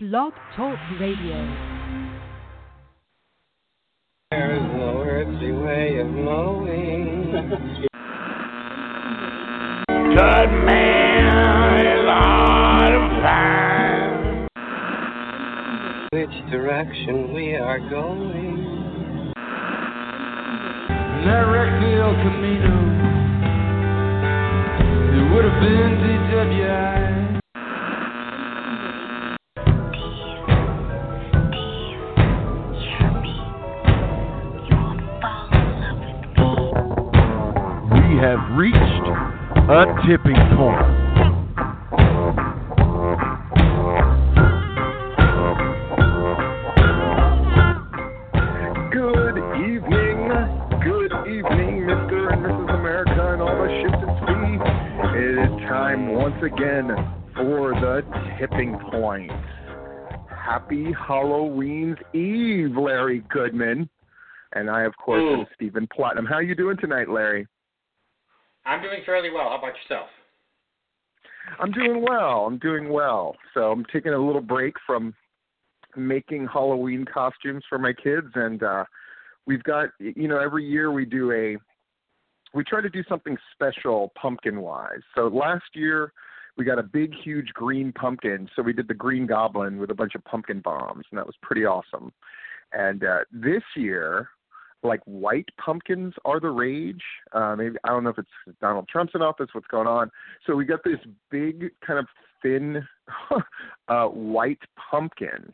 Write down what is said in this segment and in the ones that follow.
Blog Talk Radio. There's no earthly way of knowing. Good man is out of time. Which direction we are going. That wrecked the El Camino. It would have been DWI. Is time once again for the tipping point. Happy Halloween's Eve, Larry Goodman. And I, of course, am Stephen Platinum. How are you doing tonight, Larry? I'm doing fairly well. How about yourself? I'm doing well. I'm doing well. So I'm taking a little break from making Halloween costumes for my kids, and uh, we've got you know every year we do a we try to do something special pumpkin wise. So last year we got a big huge green pumpkin, so we did the Green Goblin with a bunch of pumpkin bombs, and that was pretty awesome. And uh, this year like white pumpkins are the rage. Uh, maybe I don't know if it's Donald Trump's in office, what's going on. So we got this big kind of thin uh, white pumpkin,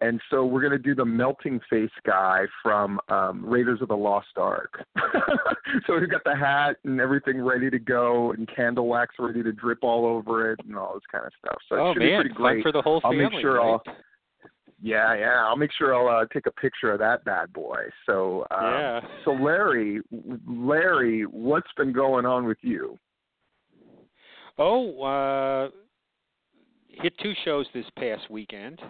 and so we're gonna do the melting face guy from um, Raiders of the Lost Ark. so we've got the hat and everything ready to go, and candle wax ready to drip all over it, and all this kind of stuff. So it oh should man, be pretty great. fun for the whole I'll family. make sure right? I'll yeah, yeah. I'll make sure I'll uh, take a picture of that bad boy. So, um, Yeah. so Larry, Larry, what's been going on with you? Oh, uh, hit two shows this past weekend.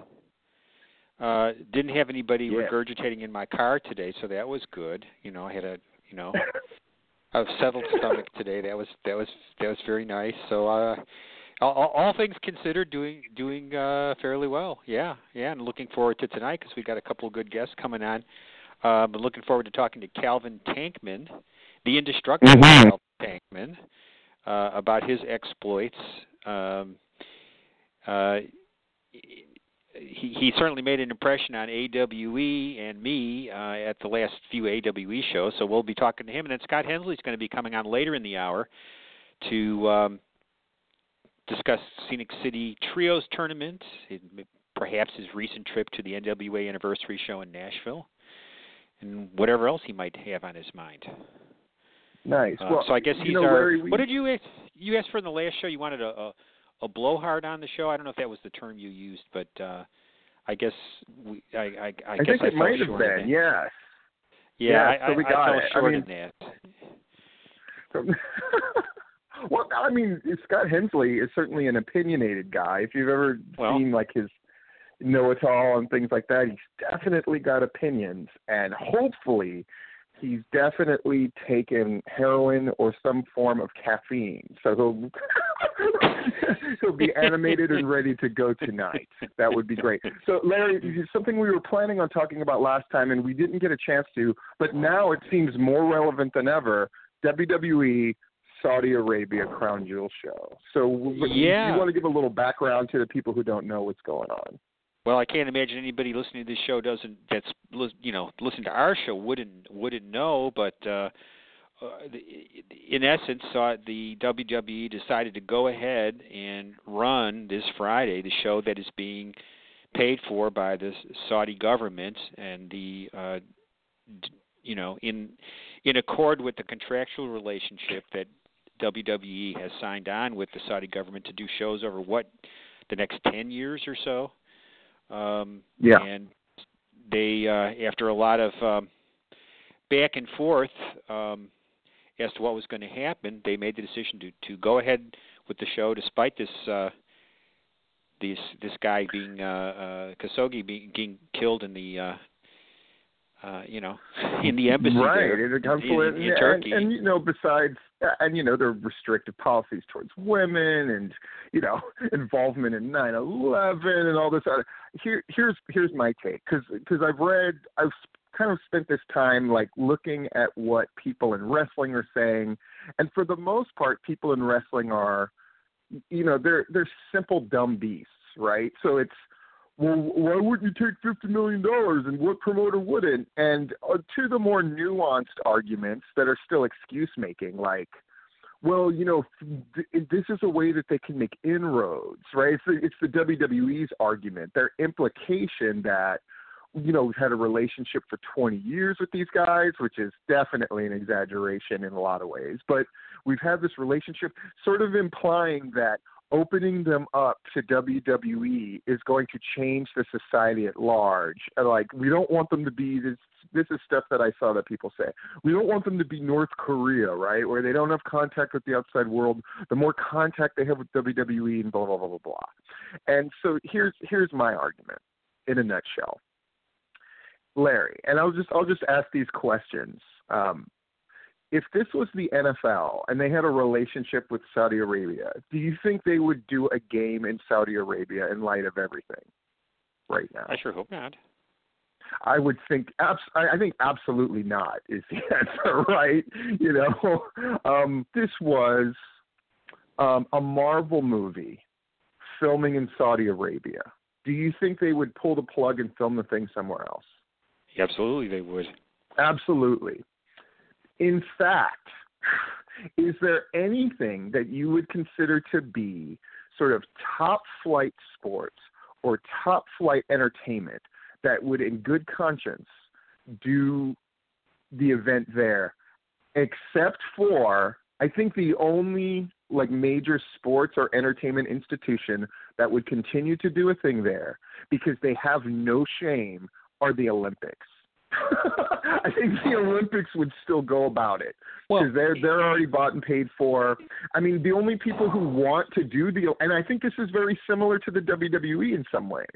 Uh, didn't have anybody Yeah. regurgitating in my car today, so that was good. You know, I had a you know a settled stomach today. That was that was that was very nice. So uh, all, all things considered, doing doing uh, fairly well. Yeah, yeah, and looking forward to tonight because we've got a couple of good guests coming on. Uh, but looking forward to talking to Calvin Tankman, the indestructible Mhm. Calvin Tankman, uh, about his exploits. Um, uh, he, he certainly made an impression on AWE and me uh, at the last few AWE shows, so we'll be talking to him. And then Scott Hensley's going to be coming on later in the hour to um, discuss Scenic City Trios Tournament, perhaps his recent trip to the NWA Anniversary Show in Nashville, and whatever else he might have on his mind. Nice. Uh, well, so I guess he's know, our. We, What did you ask? You asked for in the last show. You wanted a, a a blowhard on the show. I don't know if that was the term you used, but uh I guess we. I I, I, I guess think I it might have been. Yes. Yeah, Yeah, I, so we I, got I fell it. I short mean- in that. well, I mean, Scott Hensley is certainly an opinionated guy. If you've ever Well- seen like his know-it-all and things like that, he's definitely got opinions, and hopefully, he's definitely taken heroin or some form of caffeine. So he'll he'll be animated and ready to go tonight. That would be great. So, Larry, something we were planning on talking about last time, and we didn't get a chance to, but now it seems more relevant than ever. WWE Saudi Arabia Crown Jewel show. So, Yeah. you want to give a little background to the people who don't know what's going on? Well, I can't imagine anybody listening to this show doesn't that's you know listen to our show wouldn't wouldn't know. But uh, uh, in essence, uh, the WWE decided to go ahead and run this Friday the show that is being paid for by the Saudi government and the uh, you know in in accord with the contractual relationship that WWE has signed on with the Saudi government to do shows over what the next 10 years or so. Um, Yeah. And they, uh, after a lot of um, back and forth um, as to what was going to happen, they made the decision to to go ahead with the show despite this uh, this this guy being uh, uh, Khashoggi being, being killed in the uh, uh, you know, in the embassy right there in in, in and, Turkey. and, you know besides and you know there are restrictive policies towards women and you know involvement in nine eleven and all this other here here's here's my take because because i've read i've kind of spent this time like looking at what people in wrestling are saying and for the most part people in wrestling are you know they're they're simple dumb beasts right so it's well, why wouldn't you take fifty million dollars, and what promoter wouldn't? And uh, to the more nuanced arguments that are still excuse making, like, well, you know, th- this is a way that they can make inroads, right? It's the, it's the WWE's argument, their implication that, you know, we've had a relationship for 20 years with these guys, which is definitely an exaggeration in a lot of ways, but we've had this relationship, sort of implying that opening them up to WWE is going to change the society at large. Like we don't want them to be this this is stuff that I saw that people say. We don't want them to be North Korea, right? Where they don't have contact with the outside world. The more contact they have with WWE and blah blah blah blah blah. And so here's here's my argument in a nutshell. Larry, and I'll just I'll just ask these questions. Um, if this was the NFL and they had a relationship with Saudi Arabia, do you think they would do a game in Saudi Arabia in light of everything right now? I sure hope not. I would think abs- I think absolutely not is the answer, right? You know, um, this was um, a Marvel movie filming in Saudi Arabia. Do you think they would pull the plug and film the thing somewhere else? Absolutely, they would. Absolutely. In fact, is there anything that you would consider to be sort of top flight sports or top flight entertainment that would, in good conscience, do the event there, except for I think the only like major sports or entertainment institution that would continue to do a thing there because they have no shame are the Olympics. I think the Olympics would still go about it because Well, they're they're already bought and paid for. I mean, the only people who want to do the and I think this is very similar to the WWE in some ways.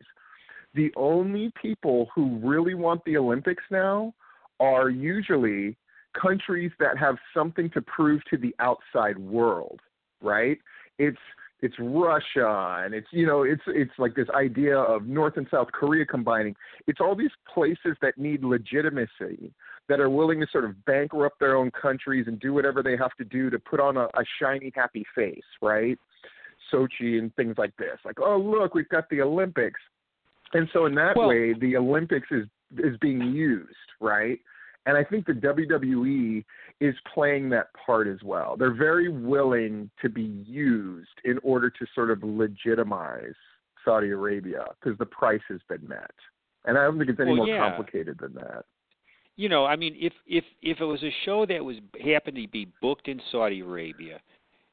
The only people who really want the Olympics now are usually countries that have something to prove to the outside world, right? It's it's Russia and it's you know it's it's like this idea of North and South Korea combining. It's all these places that need legitimacy that are willing to sort of bankrupt their own countries and do whatever they have to do to put on a, a shiny happy face, right? Sochi and things like this. Like, oh look, we've got the Olympics. And so in that Well- way the Olympics is is being used, right? And I think the WWE is playing that part as well. They're very willing to be used in order to sort of legitimize Saudi Arabia because the price has been met. And I don't think it's any Well, more yeah. complicated than that. you know, I mean, if if if it was a show that was happened to be booked in Saudi Arabia,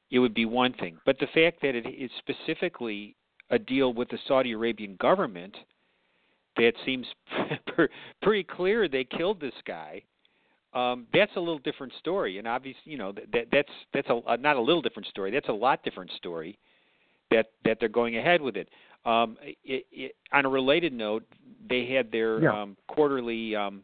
it would be one thing. But the fact that it is specifically a deal with the Saudi Arabian government, that seems pretty clear they killed this guy. Um, that's a little different story, and obviously, you know, that, that that's that's a uh, not a little different story. That's a lot different story. That that they're going ahead with it. Um, it, it on a related note, they had their Yeah. um, quarterly um,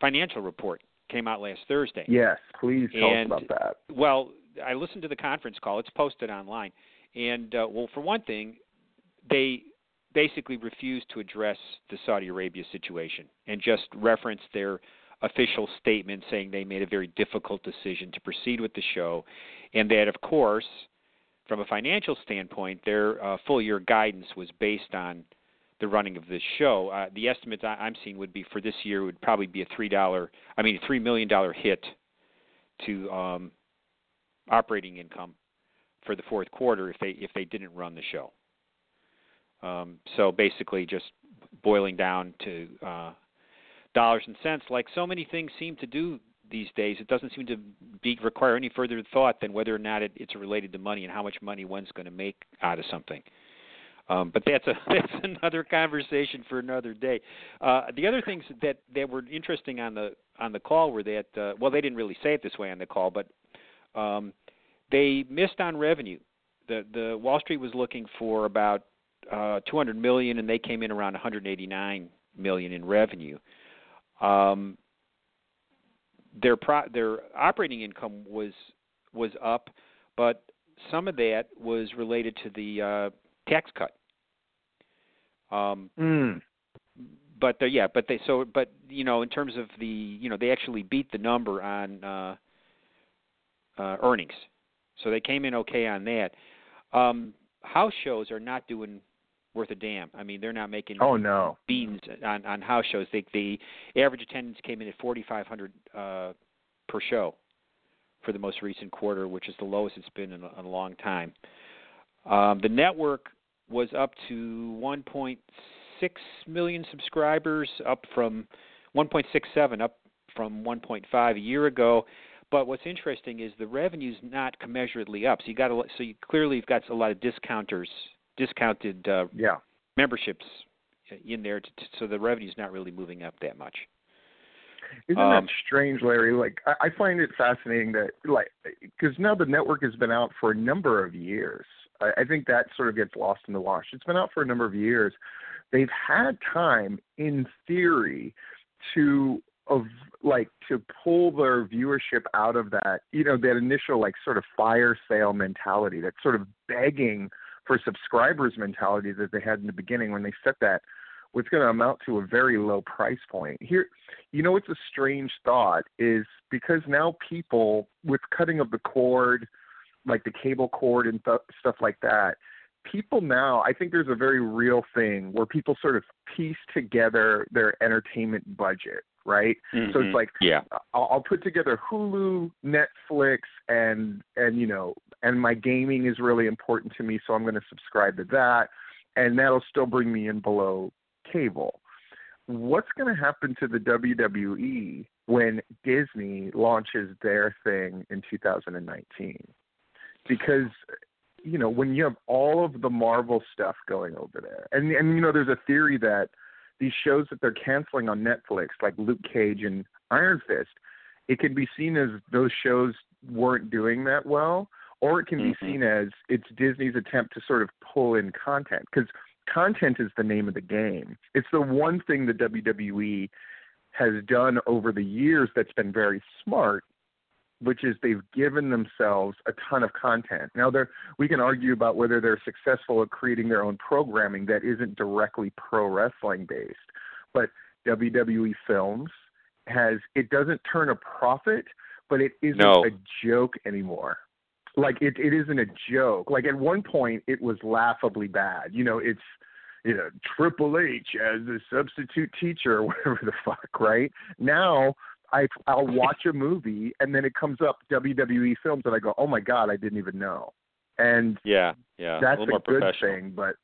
financial report came out last Thursday. Yes, please tell And- us about that. Well, I listened to the conference call. It's posted online, and uh, well, for one thing, they basically refused to address the Saudi Arabia situation and just referenced their official statement saying they made a very difficult decision to proceed with the show, and that, of course, from a financial standpoint, their uh, full year guidance was based on the running of this show. Uh, the estimates I, I'm seeing would be for this year would probably be a three dollar, I mean, a three million dollar hit to um, operating income for the fourth quarter if they if they didn't run the show. Um, so basically, just boiling down to uh, dollars and cents, like so many things seem to do these days. It doesn't seem to be require any further thought than whether or not it, it's related to money and how much money one's going to make out of something. Um, but that's a that's another conversation for another day. Uh, the other things that that were interesting on the on the call were that uh, well they didn't really say it this way on the call, but um, they missed on revenue. The the Wall Street was looking for about uh, 200 million, and they came in around 189 million in revenue. Um, their pro- their operating income was was up, but some of that was related to the uh, tax cut. Um, Mm. but they, yeah, but they so but you know in terms of the you know they actually beat the number on uh, uh, earnings, so they came in okay on that. Um, house shows are not doing worth a damn. I mean, they're not making Oh no. beans on on house shows. They the average attendance came in at 4,500 uh, per show for the most recent quarter, which is the lowest it's been in a, in a long time. Um, the network was up to 1.6 million subscribers, up from 1.67, up from 1.5 a year ago. But what's interesting is the revenue's not commensurately up. So you got a, so you clearly you've got a lot of discounters, discounted uh, Yeah. memberships in there, to, so the revenue's not really moving up that much. Isn't Um, that strange, Larry? Like, I, I find it fascinating that, like, because now the network has been out for a number of years. I, I think that sort of gets lost in the wash. It's been out for a number of years. They've had time, in theory, to of like to pull their viewership out of that, you know, that initial like sort of fire sale mentality, that sort of begging for subscribers mentality that they had in the beginning when they set that what's going to amount to a very low price point. Here, you know, it's a strange thought is because now people with cutting of the cord, like the cable cord and th- stuff like that, people now, I think there's a very real thing where people sort of piece together their entertainment budget, right? So Mhm. it's like yeah, I'll, I'll put together Hulu, Netflix, and and you know, and my gaming is really important to me, so I'm going to subscribe to that, and that'll still bring me in below cable. What's going to happen to the WWE when Disney launches their thing in 2019? Because you know, when you have all of the Marvel stuff going over there, and and you know, there's a theory that these shows that they're canceling on Netflix, like Luke Cage and Iron Fist, it can be seen as those shows weren't doing that well, or it can Mhm. be seen as it's Disney's attempt to sort of pull in content because content is the name of the game. It's the one thing the WWE has done over the years that's been very smart, which is they've given themselves a ton of content. Now they're we can argue about whether they're successful at creating their own programming that isn't directly pro wrestling based. But WWE Films has it doesn't turn a profit, but it isn't No. a joke anymore. Like it it isn't a joke. Like at one point it was laughably bad. You know, it's you know, Triple H as a substitute teacher or whatever the fuck, right? Now I I'll watch a movie and then it comes up WWE films and I go, Oh my god, I didn't even know. And yeah, yeah. that's a more good thing, but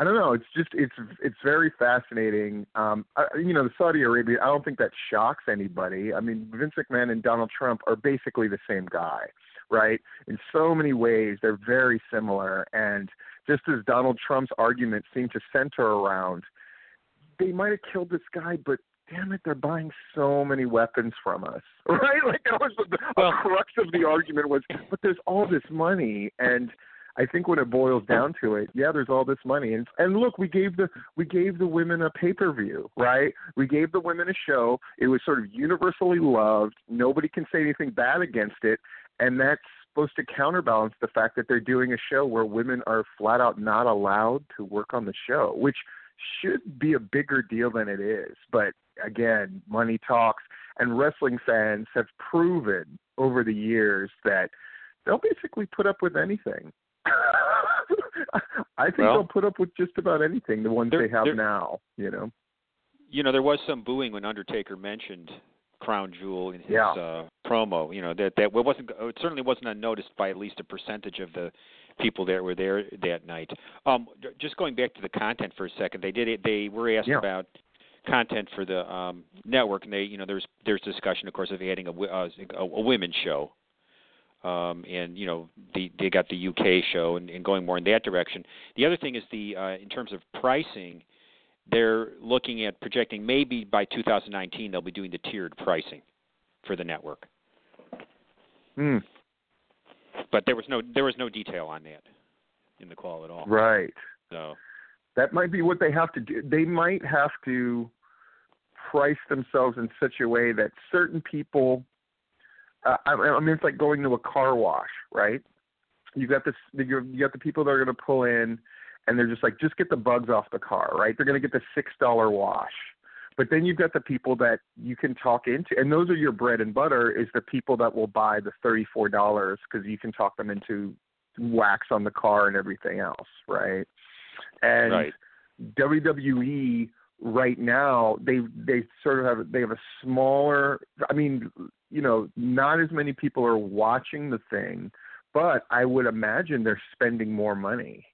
I don't know. It's just it's it's very fascinating. Um, I, you know, the Saudi Arabia. I don't think that shocks anybody. I mean, Vince McMahon and Donald Trump are basically the same guy, right? In so many ways, they're very similar. And just as Donald Trump's arguments seem to center around, they might have killed this guy, but damn it, they're buying so many weapons from us, right? Like that was the Well- crux of the argument was, but there's all this money, and I think when it boils down to it, yeah, there's all this money, and and look, we gave the we gave the women a pay per view, right? We gave the women a show. It was sort of universally loved. Nobody can say anything bad against it, and that's supposed to counterbalance the fact that they're doing a show where women are flat out not allowed to work on the show, which should be a bigger deal than it is. But again, money talks, and wrestling fans have proven over the years that they'll basically put up with anything. I think Well, they'll put up with just about anything. The ones they have now, you know. You know, there was some booing when Undertaker mentioned Crown Jewel in his Yeah. uh, promo. You know that that wasn't. It certainly wasn't unnoticed by at least a percentage of the people that were there that night. Um, just going back to the content for a second, they did it. They were asked Yeah. about content for the um, network, and they, you know, there's there's discussion, of course, of adding a uh, a, a women's show. Um, and you know the, they got the UK show and, and going more in that direction. The other thing is the uh, in terms of pricing, they're looking at projecting maybe by 2019 they'll be doing the tiered pricing for the network. Hmm. But there was no there was no detail on that in the call at all. Right. So That might be what they have to do. They might have to price themselves in such a way that certain people. Uh, I, I mean, it's like going to a car wash, right? You got this. You got the people that are going to pull in, and they're just like, just get the bugs off the car, right? They're going to get the six dollar wash. But then you've got the people that you can talk into, and those are your bread and butter. Is the people that will buy the thirty-four dollars because you can talk them into wax on the car and everything else, right? And Right. WWE right now they they sort of have they have a smaller I mean, you know, not as many people are watching the thing, but I would imagine they're spending more money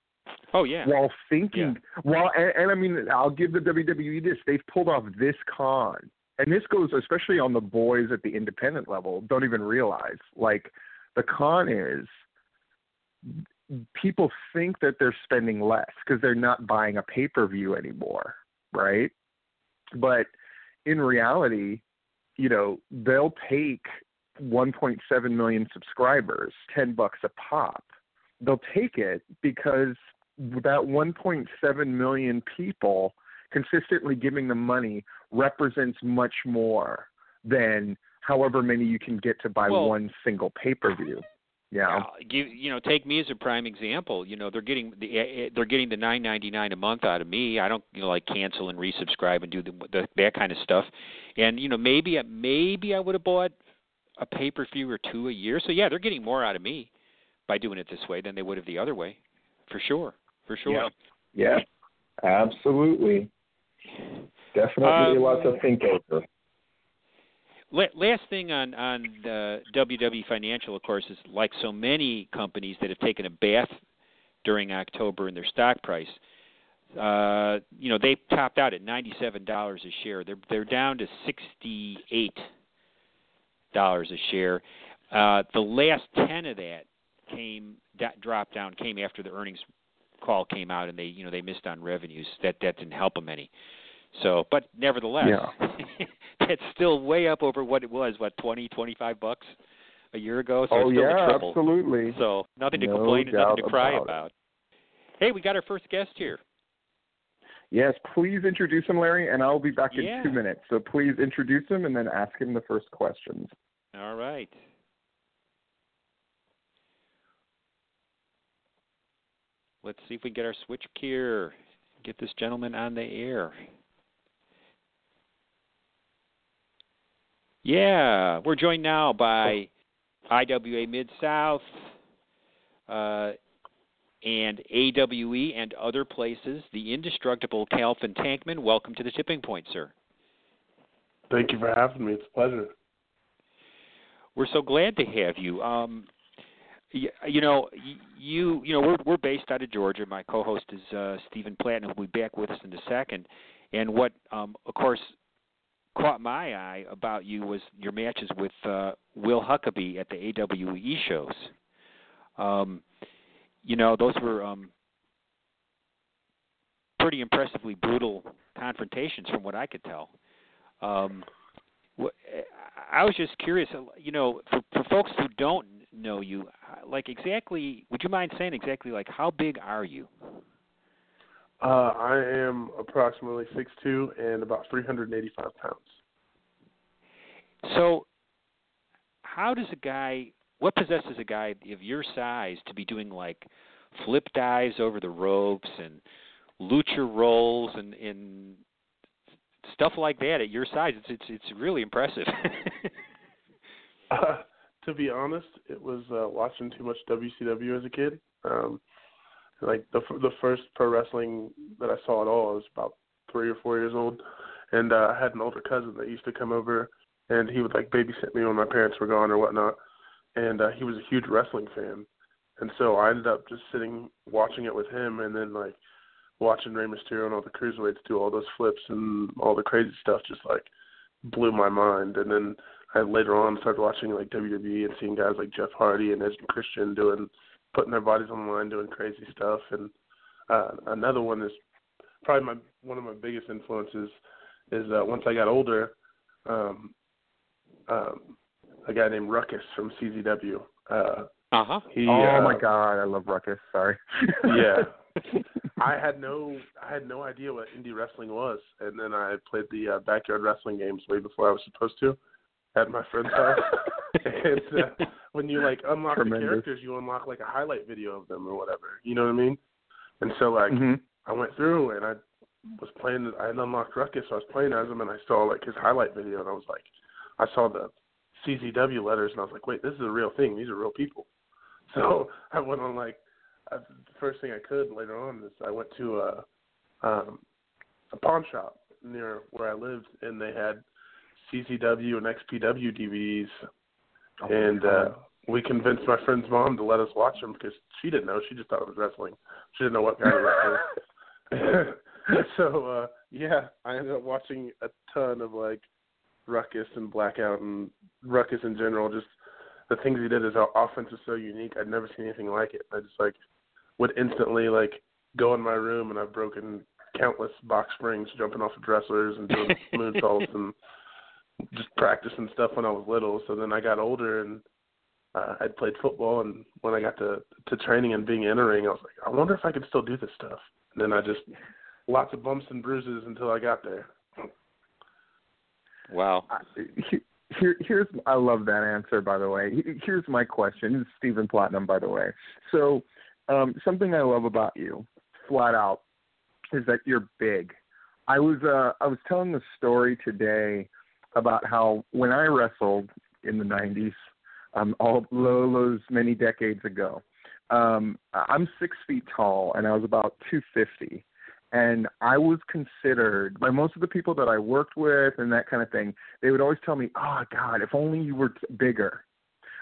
Oh yeah. while thinking while and, and I mean I'll give the WWE this they've pulled off this con and this goes especially on the boys at the independent level don't even realize like the con is people think that they're spending less because they're not buying a pay per view anymore right but in reality you know they'll take 1.7 million subscribers 10 bucks a pop they'll take it because that 1.7 million people consistently giving them money represents much more than however many you can get to buy Well- one single pay per view. Yeah. Uh, give you know take me as a prime example you know they're getting the eh, they're getting the 9.99 a month out of me i don't you know like cancel and resubscribe and do the, the that kind of stuff and you know maybe maybe i would have bought a pay per view or two a year so yeah they're getting more out of me by doing it this way than they would have the other way for sure for sure Yeah. Yeah. Absolutely. Definitely Um, lots to think over. La- last thing on on uh, WWE Financial, of course, is like so many companies that have taken a bath during October in their stock price. Uh, you know, they topped out at ninety-seven dollars a share. They're they're down to sixty-eight dollars a share. Uh, the last ten of that came that dropped down came after the earnings call came out, and they you know they missed on revenues. That that didn't help them any. So, but nevertheless, it's still way up over what it was. What twenty, twenty-five bucks a year ago. So oh yeah, absolutely. So nothing to No complain and nothing to cry about about. Hey, we got our first guest here. Yes, please introduce him, Larry, and I'll be back in Yeah. two minutes. So please introduce him and then ask him the first questions. All right. Let's see if we can get our switch here. Get this gentleman on the air. Yeah, we're joined now by IWA Mid South uh, and AWE and other places. The indestructible Calvin Tankman. Welcome to the tipping point, sir. Thank you for having me. It's a pleasure. We're so glad to have you. Um, y- you know, you you know we're we're based out of Georgia. My co-host is uh, Stephen Platinum, he'll be back with us in a second. And what, um, of course, caught my eye about you was your matches with uh, Will Huckabee at the AWE shows. Um, you know, those were um, pretty impressively brutal confrontations, from what I could tell. Um, I was just curious, uh, you know, for, for folks who don't know you, uh, like exactly, would you mind saying exactly like how big are you? Uh, I am approximately six two and about 385 pounds. So, how does a guy, what possesses a guy of your size to be doing like flip dives over the ropes and lucha rolls and, and stuff like that at your size? It's it's it's really impressive. Uh, to be honest, it was uh, watching too much WCW as a kid. Um, like the the first pro wrestling that I saw at all, I was about three or four years old, and uh, I had an older cousin that used to come over, and he would like babysit me when my parents were gone or whatnot, and uh, he was a huge wrestling fan, and so I ended up just sitting watching it with him, and then like watching Rey Mysterio and all the cruiserweights do all those flips and all the crazy stuff, just like blew my mind, and then I later on started watching like WWE and seeing guys like Jeff Hardy and Edge and Christian doing putting their bodies on the line, doing crazy stuff. And uh, another one is probably my one of my biggest influences is uh, once I got older, um, um, a guy named Ruckus from CZW. Uh, uh huh. he, oh uh, my God, I love Ruckus. Sorry. yeah, I had no I had no idea what indie wrestling was, and then I played the uh, backyard wrestling games way before I was supposed to at my friend's house. and uh, when you like unlock Tremendous. the characters, you unlock like a highlight video of them or whatever. You know what I mean? And so like hmm I went through and I was playing. I had unlocked Ruckus, so I was playing as him, and I saw like his highlight video, and I was like, I saw the CZW letters, and I was like, wait, this is a real thing. These are real people. So I went on like I, the first thing I could later on is I went to a um, a pawn shop near where I lived, and they had CZW and XPW DVDs, Oh, and uh, we convinced my friend's mom to let us watch them because she didn't know. She just thought it was wrestling. She didn't know what kind of wrestling. so uh yeah, I ended up watching a ton of like Ruckus and Blackout and Ruckus in general. Just the things he did. His offense is so unique. I'd never seen anything like it. I just like would instantly like go in my room and I've broken countless box springs jumping off of dressers and doing moonsaults and just practicing stuff when I was little. So then I got older and uh, I'd played football and when I got to to training and being in a ring, I was like, I wonder if I could still do this stuff. And then I just lots of bumps and bruises until I got there. Wow. I- Here, here's I love that answer. By the way, here's my question. This is Stephen Platinum, by the way. So, um, something I love about you, flat out, is that you're big. I was uh, I was telling the story today about how when I wrestled in the '90s, um, all those many decades ago, um, I'm six feet tall and I was about 250 and I was considered by most of the people that I worked with and that kind of thing. They would always tell me, "Oh God, if only you were t- bigger."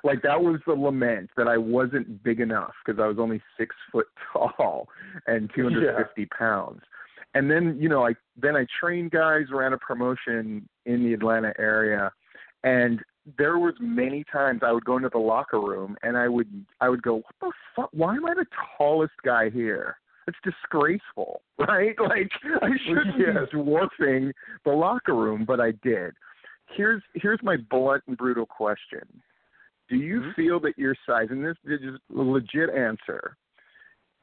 Like that was the lament that I wasn't big enough because I was only six foot tall and 250 pounds. And then you know, I then I trained guys, ran a promotion in the Atlanta area, and there was mm-hmm. many times I would go into the locker room and I would I would go, "What the fuck? Why am I the tallest guy here?" It's disgraceful, right? Like I shouldn't Yes. be dwarfing the locker room, but I did. Here's here's my blunt and brutal question: Do you mm-hmm. feel that your size, and this is a legit answer,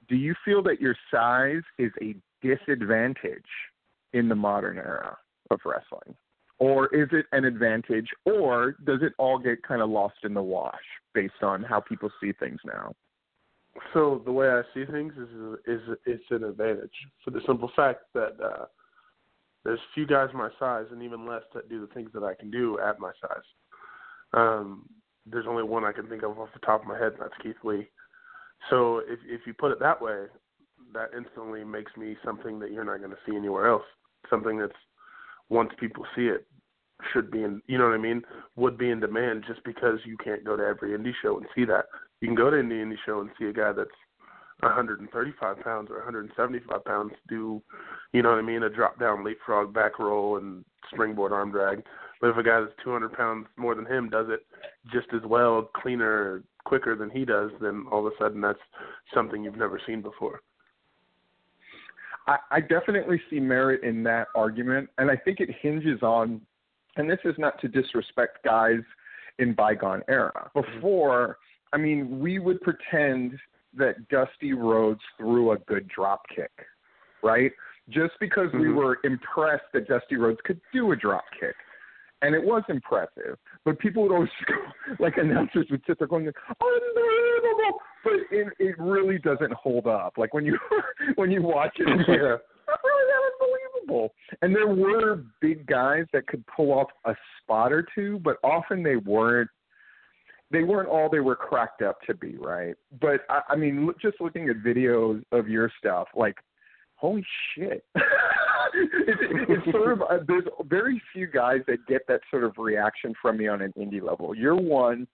do you feel that your size is a disadvantage in the modern era of wrestling, or is it an advantage, or does it all get kind of lost in the wash based on how people see things now? So the way I see things is is it's an advantage for the simple fact that uh there's few guys my size and even less that do the things that I can do at my size. Um there's only one I can think of off the top of my head and that's Keith Lee. So if if you put it that way, that instantly makes me something that you're not going to see anywhere else. Something that's once people see it should be in you know what I mean would be in demand just because you can't go to every indie show and see that. You can go to any indie show and see a guy that's 135 pounds or 175 pounds do, you know what I mean, a drop down leapfrog back roll and springboard arm drag. But if a guy that's 200 pounds more than him does it just as well, cleaner, quicker than he does, then all of a sudden that's something you've never seen before. I, I definitely see merit in that argument, and I think it hinges on, and this is not to disrespect guys in bygone era. Before, I mean, we would pretend that Dusty Rhodes threw a good drop kick, right? Just because we Mhm. were impressed that Dusty Rhodes could do a drop kick. And it was impressive. But people would always go, like announcers would sit there going, unbelievable. But it, it really doesn't hold up. Like when you when you watch it, it's like, oh, that's really unbelievable. And there were big guys that could pull off a spot or two, but often they weren't. They weren't all they were cracked up to be, right? But I, I mean, just looking at videos of your stuff, like, holy shit! It's, sort of uh, there's very few guys that get that sort of reaction from me on an indie level. You're one.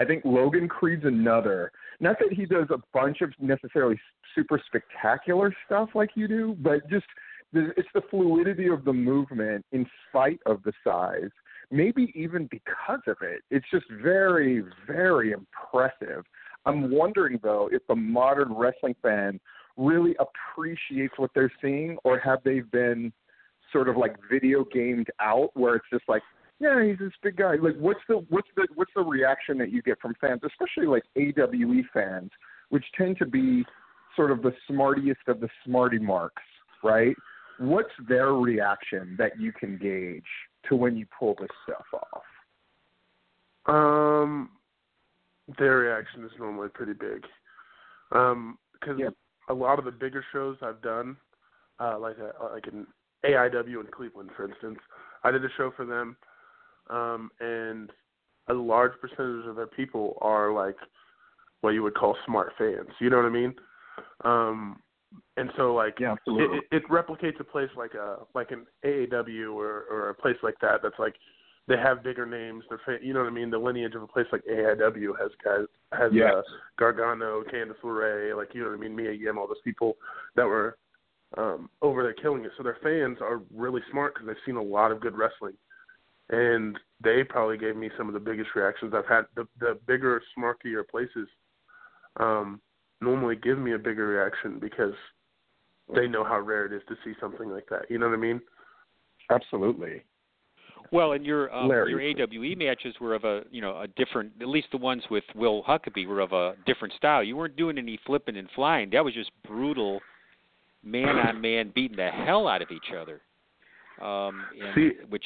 I think Logan Creed's another. Not that he does a bunch of necessarily super spectacular stuff like you do, but just it's the fluidity of the movement in spite of the size. Maybe even because of it. It's just very, very impressive. I'm wondering though if the modern wrestling fan really appreciates what they're seeing, or have they been sort of like video gamed out, where it's just like, yeah, he's this big guy. Like, what's the what's the what's the reaction that you get from fans, especially like AWE fans, which tend to be sort of the smartiest of the smarty marks, right? What's their reaction that you can gauge to when you pull this stuff off? Um, their reaction is normally pretty big. Um, because Yeah. A lot of the bigger shows I've done, uh, like a, like an AIW in Cleveland, for instance, I did a show for them, um, and a large percentage of their people are like what you would call smart fans. You know what I mean? Um, and so like Yeah, it, it, it replicates a place like a like an AAW or or a place like that that's like they have bigger names. They're fa- you know what I mean. The lineage of a place like AIW has guys has Yes. uh, Gargano, Candice LeRae, like you know what I mean, Mia Yim, all those people that were um, over there killing it. So their fans are really smart because they've seen a lot of good wrestling, and they probably gave me some of the biggest reactions I've had. The the bigger, smarkier places um, normally give me a bigger reaction because they know how rare it is to see something like that. You know what I mean? Absolutely. Well, and your um, your AWE matches were of a you know a different. At least the ones with Will Huckabee were of a different style. You weren't doing any flipping and flying. That was just brutal, man on man, beating the hell out of each other. Um, and, See- which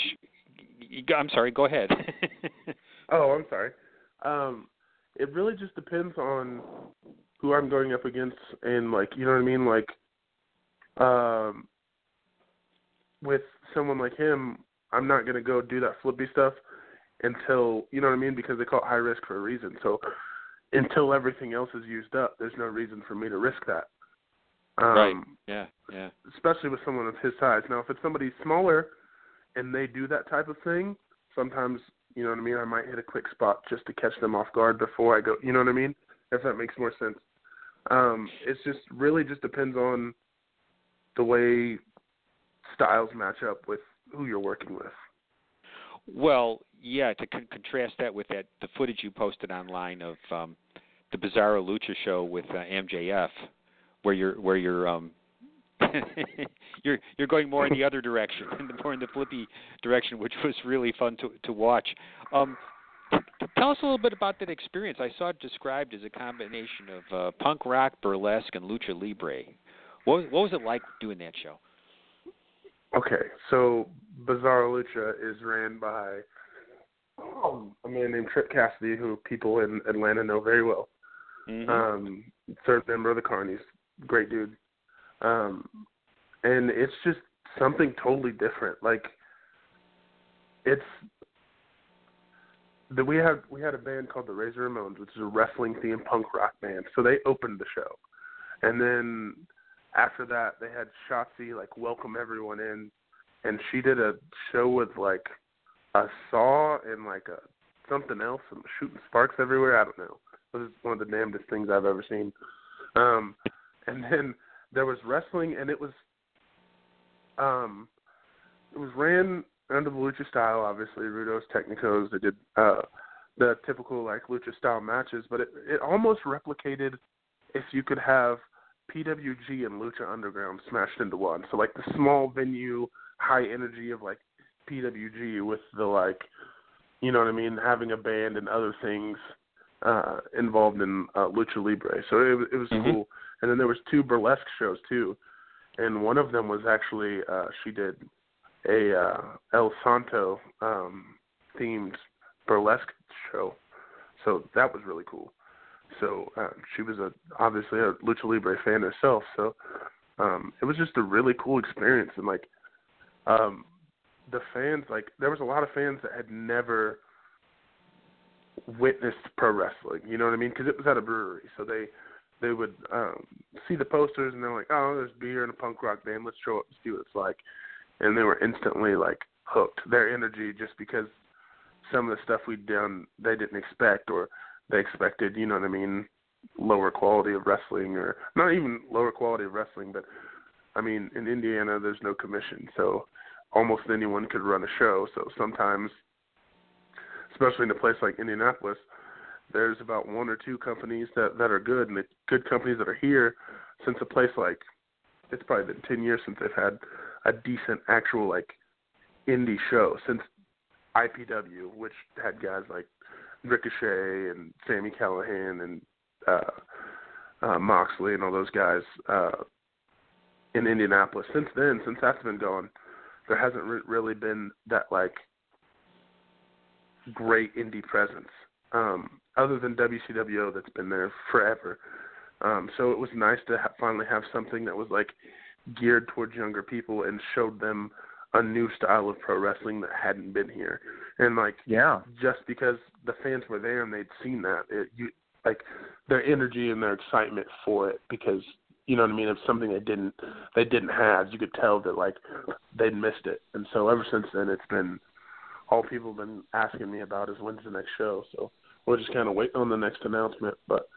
I'm sorry. Go ahead. Oh, I'm sorry. Um, it really just depends on who I'm going up against, and like you know what I mean. Like, um, with someone like him, I'm not gonna go do that flippy stuff until you know what I mean because they call it high risk for a reason. So until everything else is used up, there's no reason for me to risk that. Um, right. Yeah. Yeah. especially with someone of his size. Now, if it's somebody smaller and they do that type of thing, sometimes you know what I mean. I might hit a quick spot just to catch them off guard before I go. You know what I mean? If that makes more sense. Um, it's just really just depends on the way styles match up with who you're working with. Well, yeah. To con- contrast that with that the footage you posted online of um, the Bizarro Lucha show with uh, MJF, where you're where you're um, you're you're going more in the other direction, more in the flippy direction, which was really fun to to watch. Um, tell us a little bit about that experience. I saw it described as a combination of uh, punk rock, burlesque, and lucha libre. What what was it like doing that show? Okay, so Bizarro Lucha is ran by um, a man named Trip Cassidy, who people in Atlanta know very well. Mhm. um third member of the Carnies, great dude. Um and it's just something totally different. Like it's that we had we had a band called the Razor Ramones, which is a wrestling themed punk rock band. So they opened the show. And then after that they had Shotzi like welcome everyone in and she did a show with like a saw and like a something else and shooting sparks everywhere. I don't know. It was one of the damnedest things I've ever seen. Um, and then there was wrestling, and it was um, it was ran under the lucha style. Obviously, Rudos, Technicos. They did uh, the typical like lucha style matches, but it it almost replicated if you could have PWG and Lucha Underground smashed into one. So like the small venue, high energy of like PWG with the like, you know what I mean, having a band and other things uh involved in uh, lucha libre. So it, was- it was Mhm. cool. And then there was two burlesque shows too, and one of them was actually uh she did a uh El Santo um themed burlesque show. So that was really cool. So uh, she was a obviously a lucha libre fan herself. So um it was just a really cool experience and like um the fans like there was a lot of fans that had never witnessed pro wrestling. You know what I mean? Because it was at a brewery, so they they would um see the posters and they're like, oh, there's beer and a punk rock band. Let's show up and see what it's like. And they were instantly like hooked. Their energy just because some of the stuff we'd done they didn't expect or they expected. You know what I mean? Lower quality of wrestling or not even lower quality of wrestling, but I mean in Indiana there's no commission, so almost anyone could run a show. So sometimes especially in a place like Indianapolis, there's about one or two companies that that are good, and the good companies that are here. Since a place like it's probably been ten years since they've had a decent actual like indie show since IPW, which had guys like Ricochet and Sami Callihan and uh uh, Moxley and all those guys uh, in Indianapolis. Since then, since that's been going, there hasn't re- really been that like great indie presence. Um, other than WCWO that's been there forever. Um, so it was nice to ha- finally have something that was like geared towards younger people and showed them a new style of pro wrestling that hadn't been here. And like Yeah. just because the fans were there and they'd seen that, it, you like their energy and their excitement for it because you know what I mean. It's something they didn't they didn't have. You could tell that like they'd missed it, and so ever since then, it's been all people have been asking me about is when's the next show. So we're just kind of waiting on the next announcement. But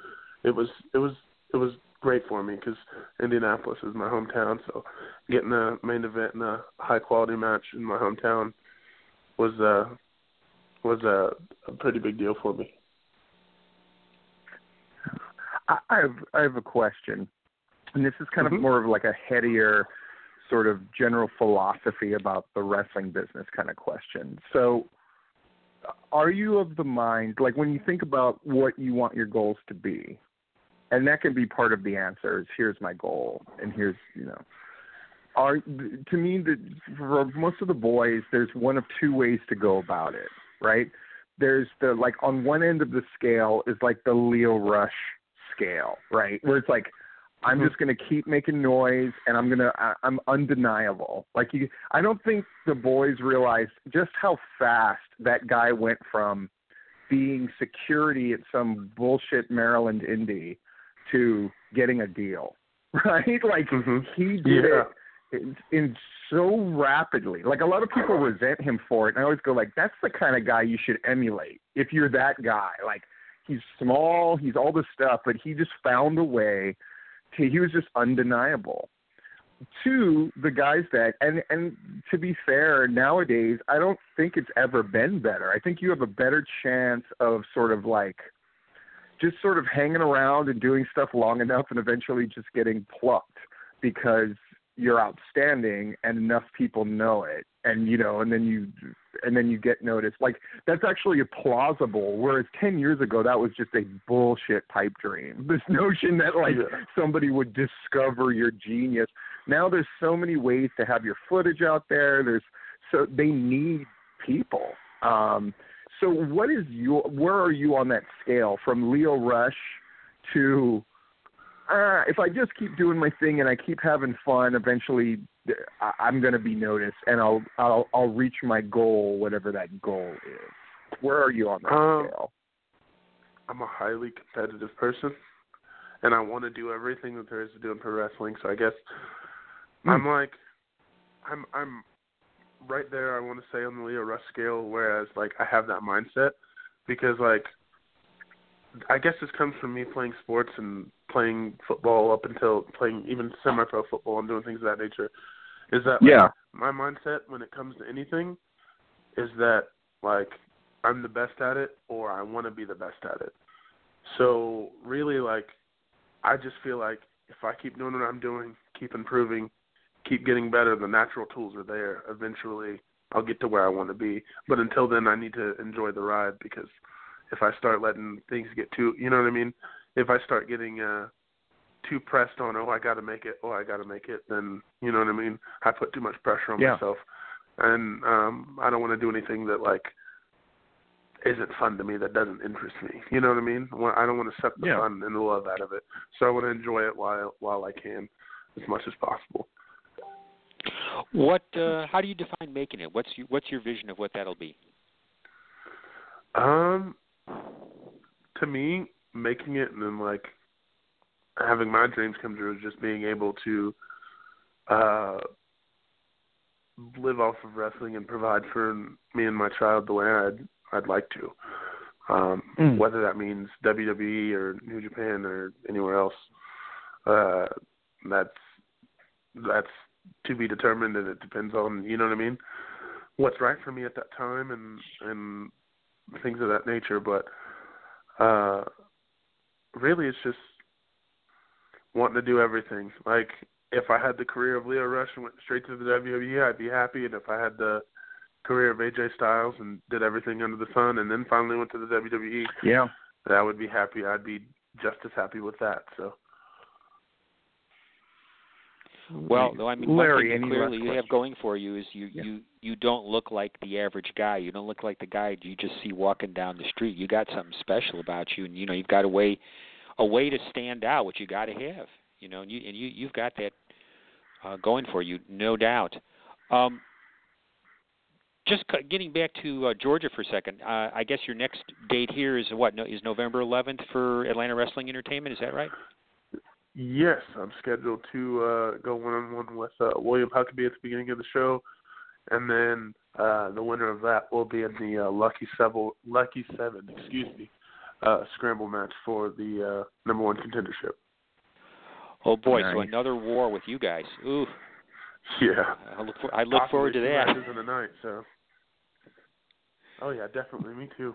it was it was it was great for me because Indianapolis is my hometown. So getting a main event and a high quality match in my hometown was uh was a, a pretty big deal for me. I have I have a question, and this is kind Mhm. of more of like a headier sort of general philosophy about the wrestling business kind of question. So, are you of the mind like when you think about what you want your goals to be, and that can be part of the answer is here's my goal and here's you know. Are to me that for most of the boys, there's one of two ways to go about it, right? There's the like on one end of the scale is like the Lio Rush scale, right? Where it's like I'm Mhm. just going to keep making noise and I'm going to I'm undeniable. Like you I don't think the boys realized just how fast that guy went from being security at some bullshit Maryland indie to getting a deal. Right? Like Mhm. he did Yeah. it in, in so rapidly. Like a lot of people resent him for it and I always go like that's the kind of guy you should emulate if you're that guy. Like he's small, he's all this stuff, but he just found a way to he was just undeniable. To the guys that and and to be fair, nowadays I don't think it's ever been better. I think you have a better chance of sort of like just sort of hanging around and doing stuff long enough and eventually just getting plucked because you're outstanding and enough people know it. And you know and then you and then you get noticed. Like that's actually a plausible whereas 10 years ago that was just a bullshit pipe dream. This notion that like somebody would discover your genius. Now there's so many ways to have your footage out there. There's so they need people. Um so what is your where are you on that scale from Lio Rush to uh, if I just keep doing my thing and I keep having fun, eventually I- I'm going to be noticed and I'll I'll I'll reach my goal, whatever that goal is. Where are you on that Um, scale? I'm a highly competitive person, and I want to do everything that there is to do in pro wrestling. So I guess I'm like, I'm I'm right there. I want to say on the Lio Rush scale, whereas like I have that mindset because like I guess this comes from me playing sports and playing football up until playing even semi-pro football and doing things of that nature. Is that like, Yeah. my mindset when it comes to anything is that like I'm the best at it or I want to be the best at it. So really like I just feel like if I keep doing what I'm doing, keep improving, keep getting better, the natural tools are there. Eventually I'll get to where I want to be. But until then I need to enjoy the ride because if I start letting things get too you know what I mean? If I start getting uh too pressed on, oh I gotta make it, oh I gotta make it, then you know what I mean? I put too much pressure on Yeah. myself. And um I don't want to do anything that like isn't fun to me that doesn't interest me. You know what I mean? I don't want to suck the Yeah. fun and the love out of it. So I want to enjoy it while while I can, as much as possible. What? Uh, how do you define making it? What's your, what's your vision of what that'll be? Um, to me, making it and then like having my dreams come true is just being able to uh live off of wrestling and provide for me and my child the way I'd I'd like to. Um Mm. whether that means WWE or New Japan or anywhere else. Uh that's that's to be determined and it depends on you know what I mean? What's right for me at that time and and things of that nature, but uh really it's just wanting to do everything. Like if I had the career of Lio Rush and went straight to the WWE, I'd be happy, and if I had the career of AJ Styles and did everything under the sun, and then finally went to the WWE, Yeah. that would be happy. I'd be just as happy with that. So Well, no, I mean, one thing clearly you have going for you is you Yeah. you you don't look like the average guy. You don't look like the guy you just see walking down the street. You got something special about you, and you know you've got a way a way to stand out, which you got to have. You know, and you and you you've got that uh, going for you, no doubt. Um, just getting back to uh, Georgia for a second. Uh, I guess your next date here is what? No, is November 11th for Atlanta Wrestling Entertainment? Is that right? Yes, I'm scheduled to uh, go one on one with uh, William Huckabee at the beginning of the show, and then uh, the winner of that will be in the uh, Lucky Seven, Lucky Seven, excuse me, uh, scramble match for the uh, number one contendership. Oh boy, so another war with you guys. Ooh, Yeah, I look for, I look forward to Possibly two that. matches in a night. So, oh yeah, definitely, me too.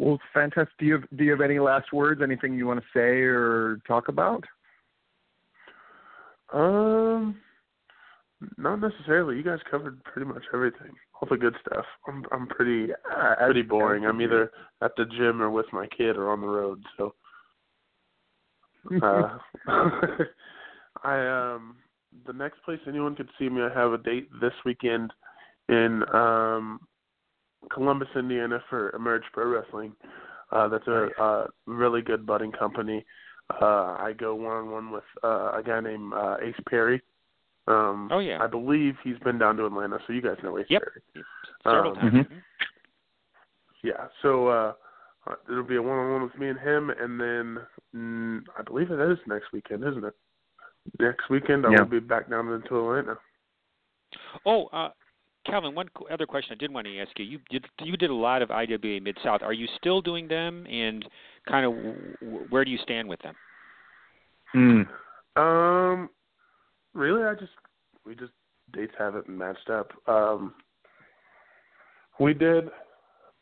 Well, fantastic. Do you have, do you have any last words? Anything you want to say or talk about? Um, not necessarily. You guys covered pretty much everything, all the good stuff. I'm I'm pretty Yeah, pretty boring. I'm either at the gym or with my kid or on the road. So, uh, I um the next place anyone could see me, I have a date this weekend in um Columbus, Indiana for Emerge Pro Wrestling. Uh, that's a Nice. uh, really good budding company. Uh, I go one on one with uh, a guy named uh, Ace Perry. Um, Oh, yeah. I believe he's been down to Atlanta, so you guys know Ace Yep. Perry. Several Um, times. Mhm. Yeah, so uh, uh, it'll be a one-on-one with me and him, and then mm, I believe it is next weekend, isn't it? Next weekend I Yeah. will be back down into Atlanta. Oh, uh, Calvin, one other question I did want to ask you. You did you did a lot of IWA Mid South. Are you still doing them, and kind of w- where do you stand with them? Mm. Um, really, I just we just dates haven't matched up. Um, we did.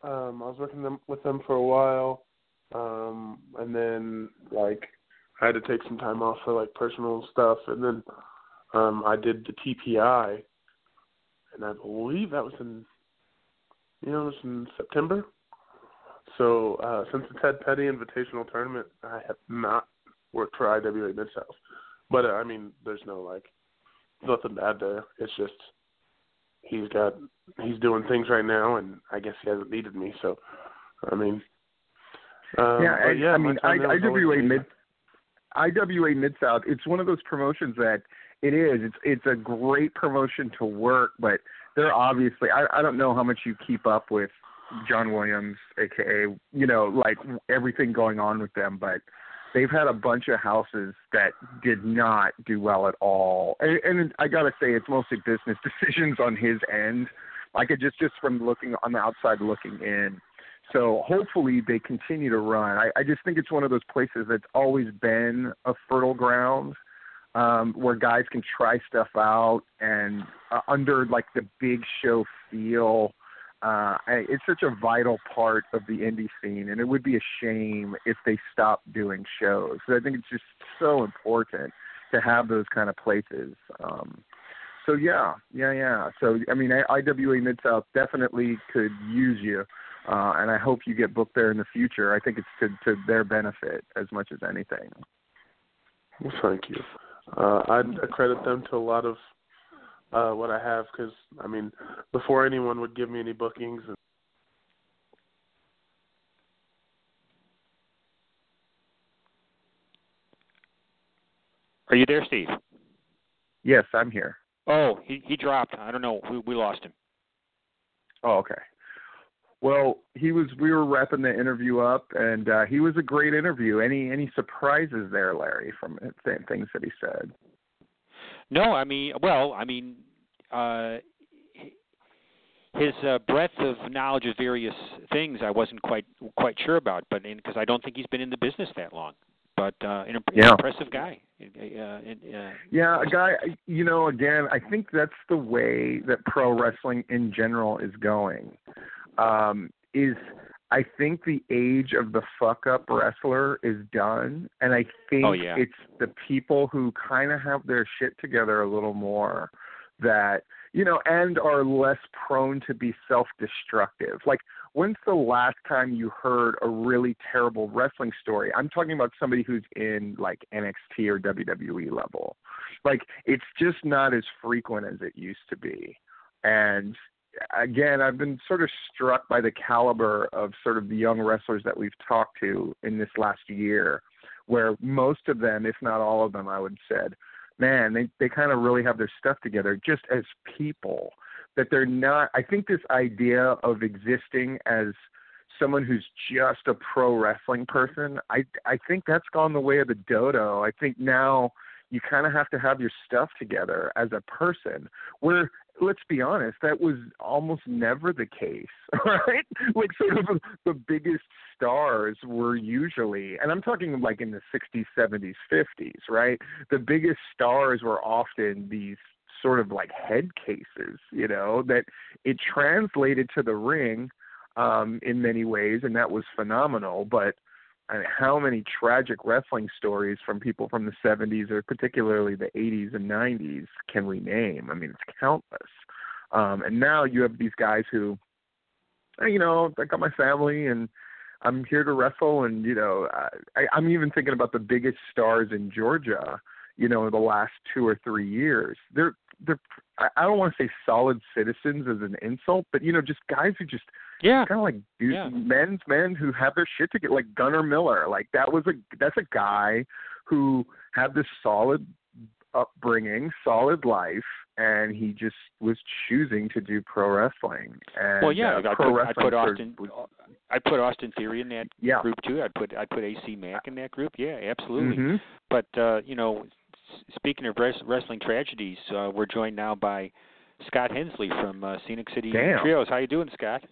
Um, I was working them with them for a while, um, and then like I had to take some time off for like personal stuff, and then um, I did the TPI, and I believe that was in you know it was in September. So uh, since the Ted Petty Invitational Tournament, I have not worked for IWA Mid South. But uh, I mean, there's no like nothing bad there. It's just he's got he's doing things right now, and I guess he hasn't needed me. So I mean, um, yeah, I, yeah, I mean, I, there was always IWA. Mid IWA Mid South. It's one of those promotions that it is. It's it's a great promotion to work, but they're obviously. I I don't know how much you keep up with John Williams, aka you know like everything going on with them, but they've had a bunch of houses that did not do well at all, and, and I gotta say it's mostly business decisions on his end. Like it just just from looking on the outside looking in. So hopefully they continue to run. I, I just think it's one of those places that's always been a fertile ground um, where guys can try stuff out and uh, under like the big show feel. Uh, it's such a vital part of the indie scene, and it would be a shame if they stopped doing shows. So I think it's just so important to have those kind of places. Um, so yeah, yeah, yeah. So I mean, IWA Mid South definitely could use you, uh, and I hope you get booked there in the future. I think it's to to their benefit as much as anything. Well, thank you. Uh, I credit them to a lot of uh, what I have because I mean, before anyone would give me any bookings, and Are you there, Steve? Yes, I'm here. Oh, he he dropped. I don't know. We we lost him. Oh, okay. Well, he was. We were wrapping the interview up, and uh, he was a great interview. Any any surprises there, Larry, from th- things that he said? No, I mean, well, I mean, uh, his uh, breadth of knowledge of various things I wasn't quite quite sure about, but because I don't think he's been in the business that long. But uh, an, imp- Yeah. impressive guy. Uh, uh, Yeah, a guy. You know, again, I think that's the way that pro wrestling in general is going. Um, is I think the age of the fuck up wrestler is done, and I think Oh, yeah. it's the people who kind of have their shit together a little more that you know and are less prone to be self-destructive. Like when's the last time you heard a really terrible wrestling story? I'm talking about somebody who's in like NXT or WWE level. Like it's just not as frequent as it used to be. And again, I've been sort of struck by the caliber of sort of the young wrestlers that we've talked to in this last year, where most of them, if not all of them, I would said, man, they they kind of really have their stuff together just as people. That they're not. I think this idea of existing as someone who's just a pro wrestling person, I I think that's gone the way of the dodo. I think now you kind of have to have your stuff together as a person. Where let's be honest, that was almost never the case, right? Like sort of the biggest stars were usually, and I'm talking like in the 60s, 70s, 50s, right? The biggest stars were often these sort of like head cases, you know, that it translated to the ring um in many ways and that was phenomenal, but I mean, how many tragic wrestling stories from people from the 70s or particularly the 80s and 90s can we name? I mean, it's countless. Um, and now you have these guys who, you know, I got my family and I'm here to wrestle. And, you know, I, I'm even thinking about the biggest stars in Georgia, you know, in the last two or three years. They're, they're, I don't want to say solid citizens as an insult, but, you know, just guys who just, yeah, kind of like dude, yeah. men's men who have their shit together, like Gunner Miller. Like that was a that's a guy who had this solid upbringing, solid life, and he just was choosing to do pro wrestling. And well, yeah, uh, I, put, I put Austin. I put Austin Theory in that Yeah. group too. I put I put AC Mack in that group. Yeah, absolutely. Mhm. But uh, you know, speaking of res- wrestling tragedies, uh, we're joined now by Scott Hensley from uh, Scenic City Damn. Trios. How you doing, Scott?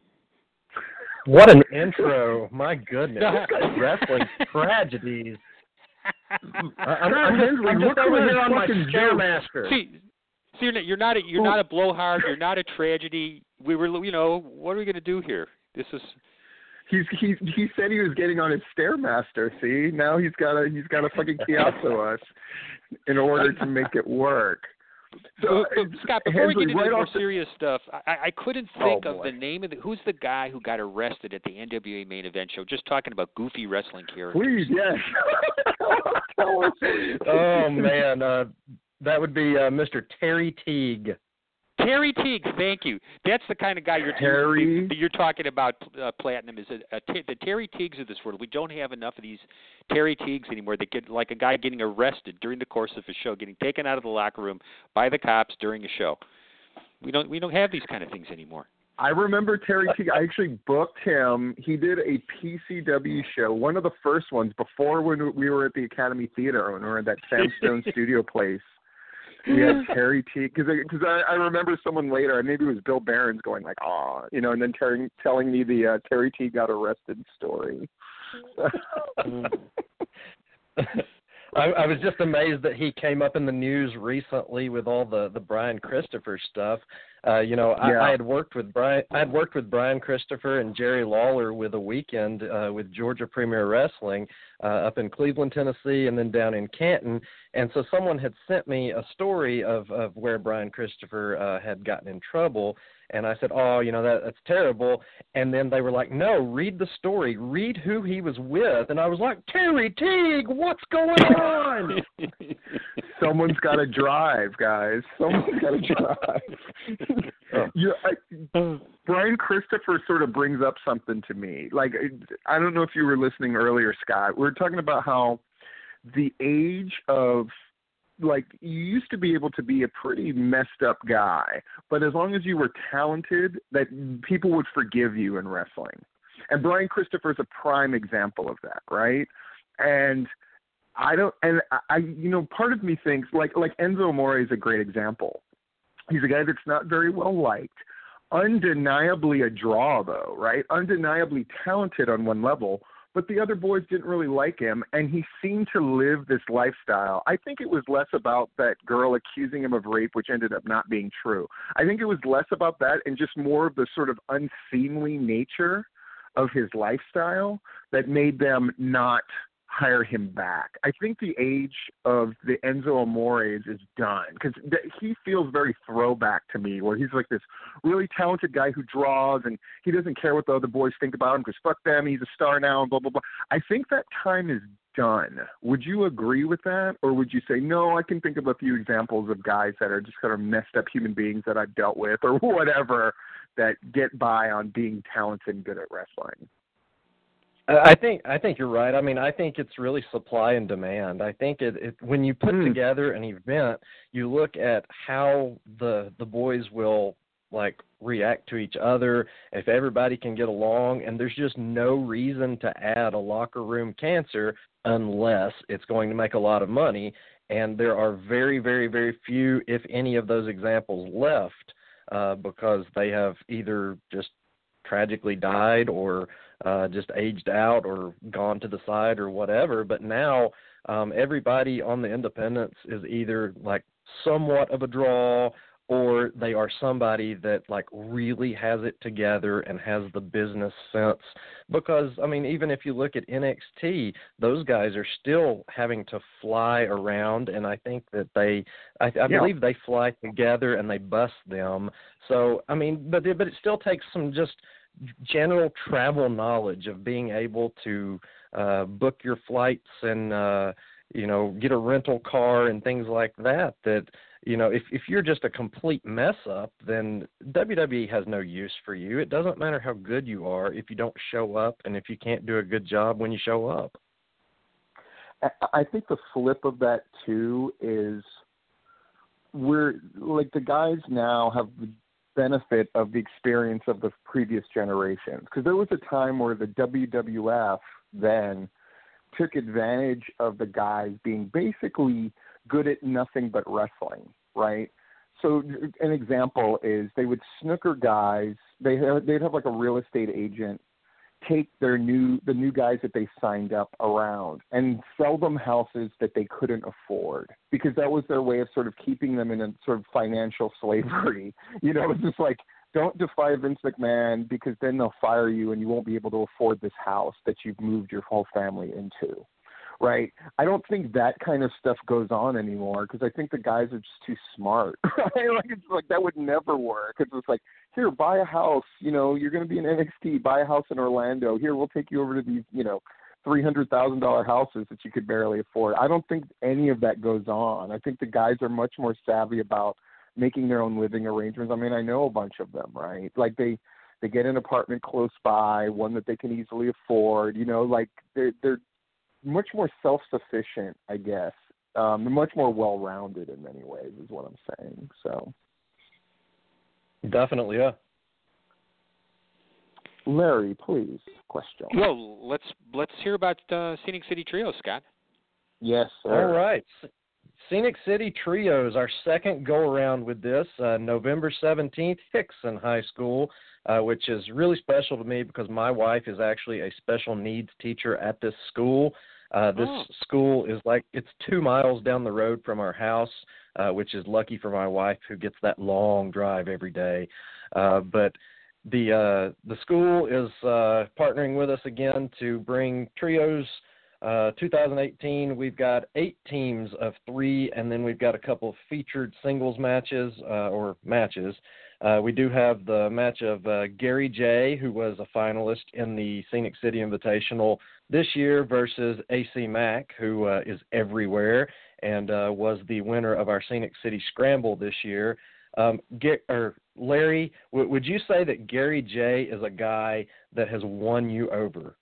What an intro! My goodness, wrestling tragedies. I- I'm, I'm just, I'm just over here on my fucking stairmaster. See, see, you're not you're not a, you're not a blowhard. You're not a tragedy. We were, you know, what are we going to do here? This is He's he he said he was getting on his stairmaster. See, now he's got to he's got to fucking chiasso us in order to make it work. So, But- but, Scott, before Hensley, we get into right more off the- serious stuff, I, I couldn't Oh, think of the name of the who's the guy who got arrested at the NWA main event show. Just talking about goofy wrestling characters. Please, yes. Oh man, uh, that would be uh, Mr. Terry Teague. Terry Teague, thank you. That's the kind of guy you're Terry? You're talking about. Uh, Platinum is a, a t- the Terry Teagues of this world. We don't have enough of these Terry Teagues anymore. They get like a guy getting arrested during the course of a show, getting taken out of the locker room by the cops during a show. We don't we don't have these kind of things anymore. I remember Terry Teague. I actually booked him. He did a PCW show, one of the first ones before when we were at the Academy Theater when we were at that Sam Stone studio place. We had Terry Teague because because I, I remember someone later, maybe it was Bill Behrens going like, "Ah," you know, and then Terry telling me the uh, Terry Teague got arrested story. I, I was just amazed that he came up in the news recently with all the the Brian Christopher stuff. Uh, you know, I, Yeah. I had worked with Brian. I had worked with Brian Christopher and Jerry Lawler with a weekend uh, with Georgia Premier Wrestling uh, up in Cleveland, Tennessee, and then down in Canton. And so someone had sent me a story of of where Brian Christopher uh, had gotten in trouble. And I said, "Oh, you know that that's terrible." And then they were like, "No, read the story. Read who he was with." And I was like, "Terry Teague, what's going on?" Someone's got to drive, guys. Someone's got to drive. Oh. yeah, I, Brian Christopher sort of brings up something to me. Like, I don't know if you were listening earlier, Scott. We were talking about how the age of like you used to be able to be a pretty messed up guy, but as long as you were talented, that people would forgive you in wrestling. And Brian Christopher's a prime example of that, right? And I don't, and I- you know, part of me thinks like like Enzo Amore is a great example. He's a guy that's not very well liked, undeniably a draw though, right? Undeniably talented on one level, but the other boys didn't really like him, and he seemed to live this lifestyle. I think it was less about that girl accusing him of rape, which ended up not being true. I think it was less about that and just more of the sort of unseemly nature of his lifestyle that made them not hire him back. I think the age of the Enzo Amores is done because th- he feels very throwback to me, where he's like this really talented guy who draws and he doesn't care what the other boys think about him because fuck them, he's a star now and blah blah blah. I think that time is done. Would you agree with that, or would you say no? I can think of a few examples of guys that are just kind of messed up human beings that I've dealt with, or whatever, that get by on being talented and good at wrestling. I think I think you're right. I mean, I think it's really supply and demand. I think it, it when you put Hmm. together an event, you look at how the the boys will like react to each other, if everybody can get along, and there's just no reason to add a locker room cancer unless it's going to make a lot of money. And there are very, very, very few, if any, of those examples left uh, because they have either just tragically died or uh, just aged out or gone to the side or whatever. But now um, everybody on the independents is either like somewhat of a draw or they are somebody that like really has it together and has the business sense because i mean even if you look at NXT those guys are still having to fly around and i think that they i, I Yeah. believe they fly together and they bust them so i mean but it, but it still takes some just general travel knowledge of being able to uh book your flights and uh you know get a rental car and things like that that you know if if you're just a complete mess up then WWE has no use for you. It doesn't matter how good you are if you don't show up and if you can't do a good job when you show up. I- think the flip of that too is we're like the guys now have benefit of the experience of the previous generations because there was a time where the WWF then took advantage of the guys being basically good at nothing but wrestling, right? So an example is they would snooker guys. They they'd have like a real estate agent take their new the new guys that they signed up around and sell them houses that they couldn't afford because that was their way of sort of keeping them in a sort of financial slavery. You know, it's just like don't defy Vince McMahon because then they'll fire you and you won't be able to afford this house that you've moved your whole family into. Right? I don't think that kind of stuff goes on anymore because I think the guys are just too smart. Right? Like it's like that would never work. It's just like here, buy a house. You know, you're going to be in NXT. Buy a house in Orlando. Here, we'll take you over to these, you know, three hundred thousand dollar houses that you could barely afford. I don't think any of that goes on. I think the guys are much more savvy about making their own living arrangements. I mean, I know a bunch of them, right? Like they they get an apartment close by, one that they can easily afford. You know, like they're they're much more self sufficient, I guess. Um, much more well rounded in many ways, is what I'm saying. So. definitely yeah Larry, please. Question. Well, let's let's hear about uh, Scenic City Trio, Scott. Yes, All sir. right. Scenic City Trios, our second go around with this, uh, November 17th, Hixson High School, uh, which is really special to me because my wife is actually a special needs teacher at this school. Uh, this Oh. school is like, it's two miles down the road from our house, uh, which is lucky for my wife who gets that long drive every day. Uh, but the uh, the school is uh, partnering with us again to bring trios uh, 2018, we've got eight teams of three, and then we've got a couple of featured singles matches uh, or matches. Uh, we do have the match of uh, Gary Jay, who was a finalist in the Scenic City Invitational this year, versus AC Mack, who uh, is everywhere and was the winner of our Scenic City Scramble this year. Um, Ga- or Larry, w- would you say that Gary Jay is a guy that has won you over?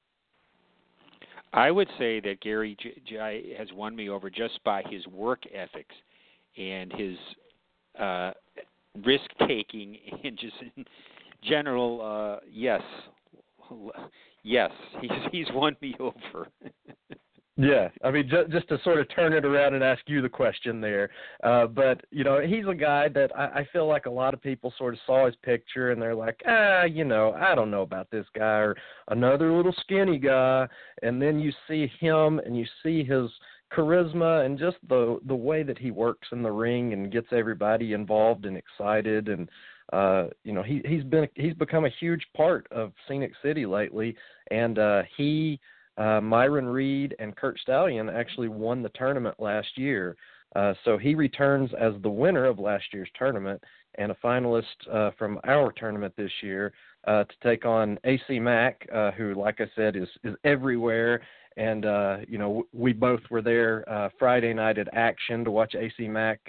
I would say that Gary Jay- J has won me over just by his work ethics and his uh, risk taking and just in general. Uh, yes, yes, he's he's won me over. Yeah, I mean, just, just to sort of turn it around and ask you the question there, uh, but you know, he's a guy that I, I feel like a lot of people sort of saw his picture and they're like, ah, you know, I don't know about this guy or another little skinny guy, and then you see him and you see his charisma and just the the way that he works in the ring and gets everybody involved and excited and uh you know he he's been he's become a huge part of Scenic City lately and uh he uh, Myron Reed and Kurt Stallion actually won the tournament last year. Uh, so he returns as the winner of last year's tournament and a finalist uh, from our tournament this year uh, to take on AC Mack, uh, who, like I said, is is everywhere. And uh, you know, we both were there Friday night at Action to watch AC Mack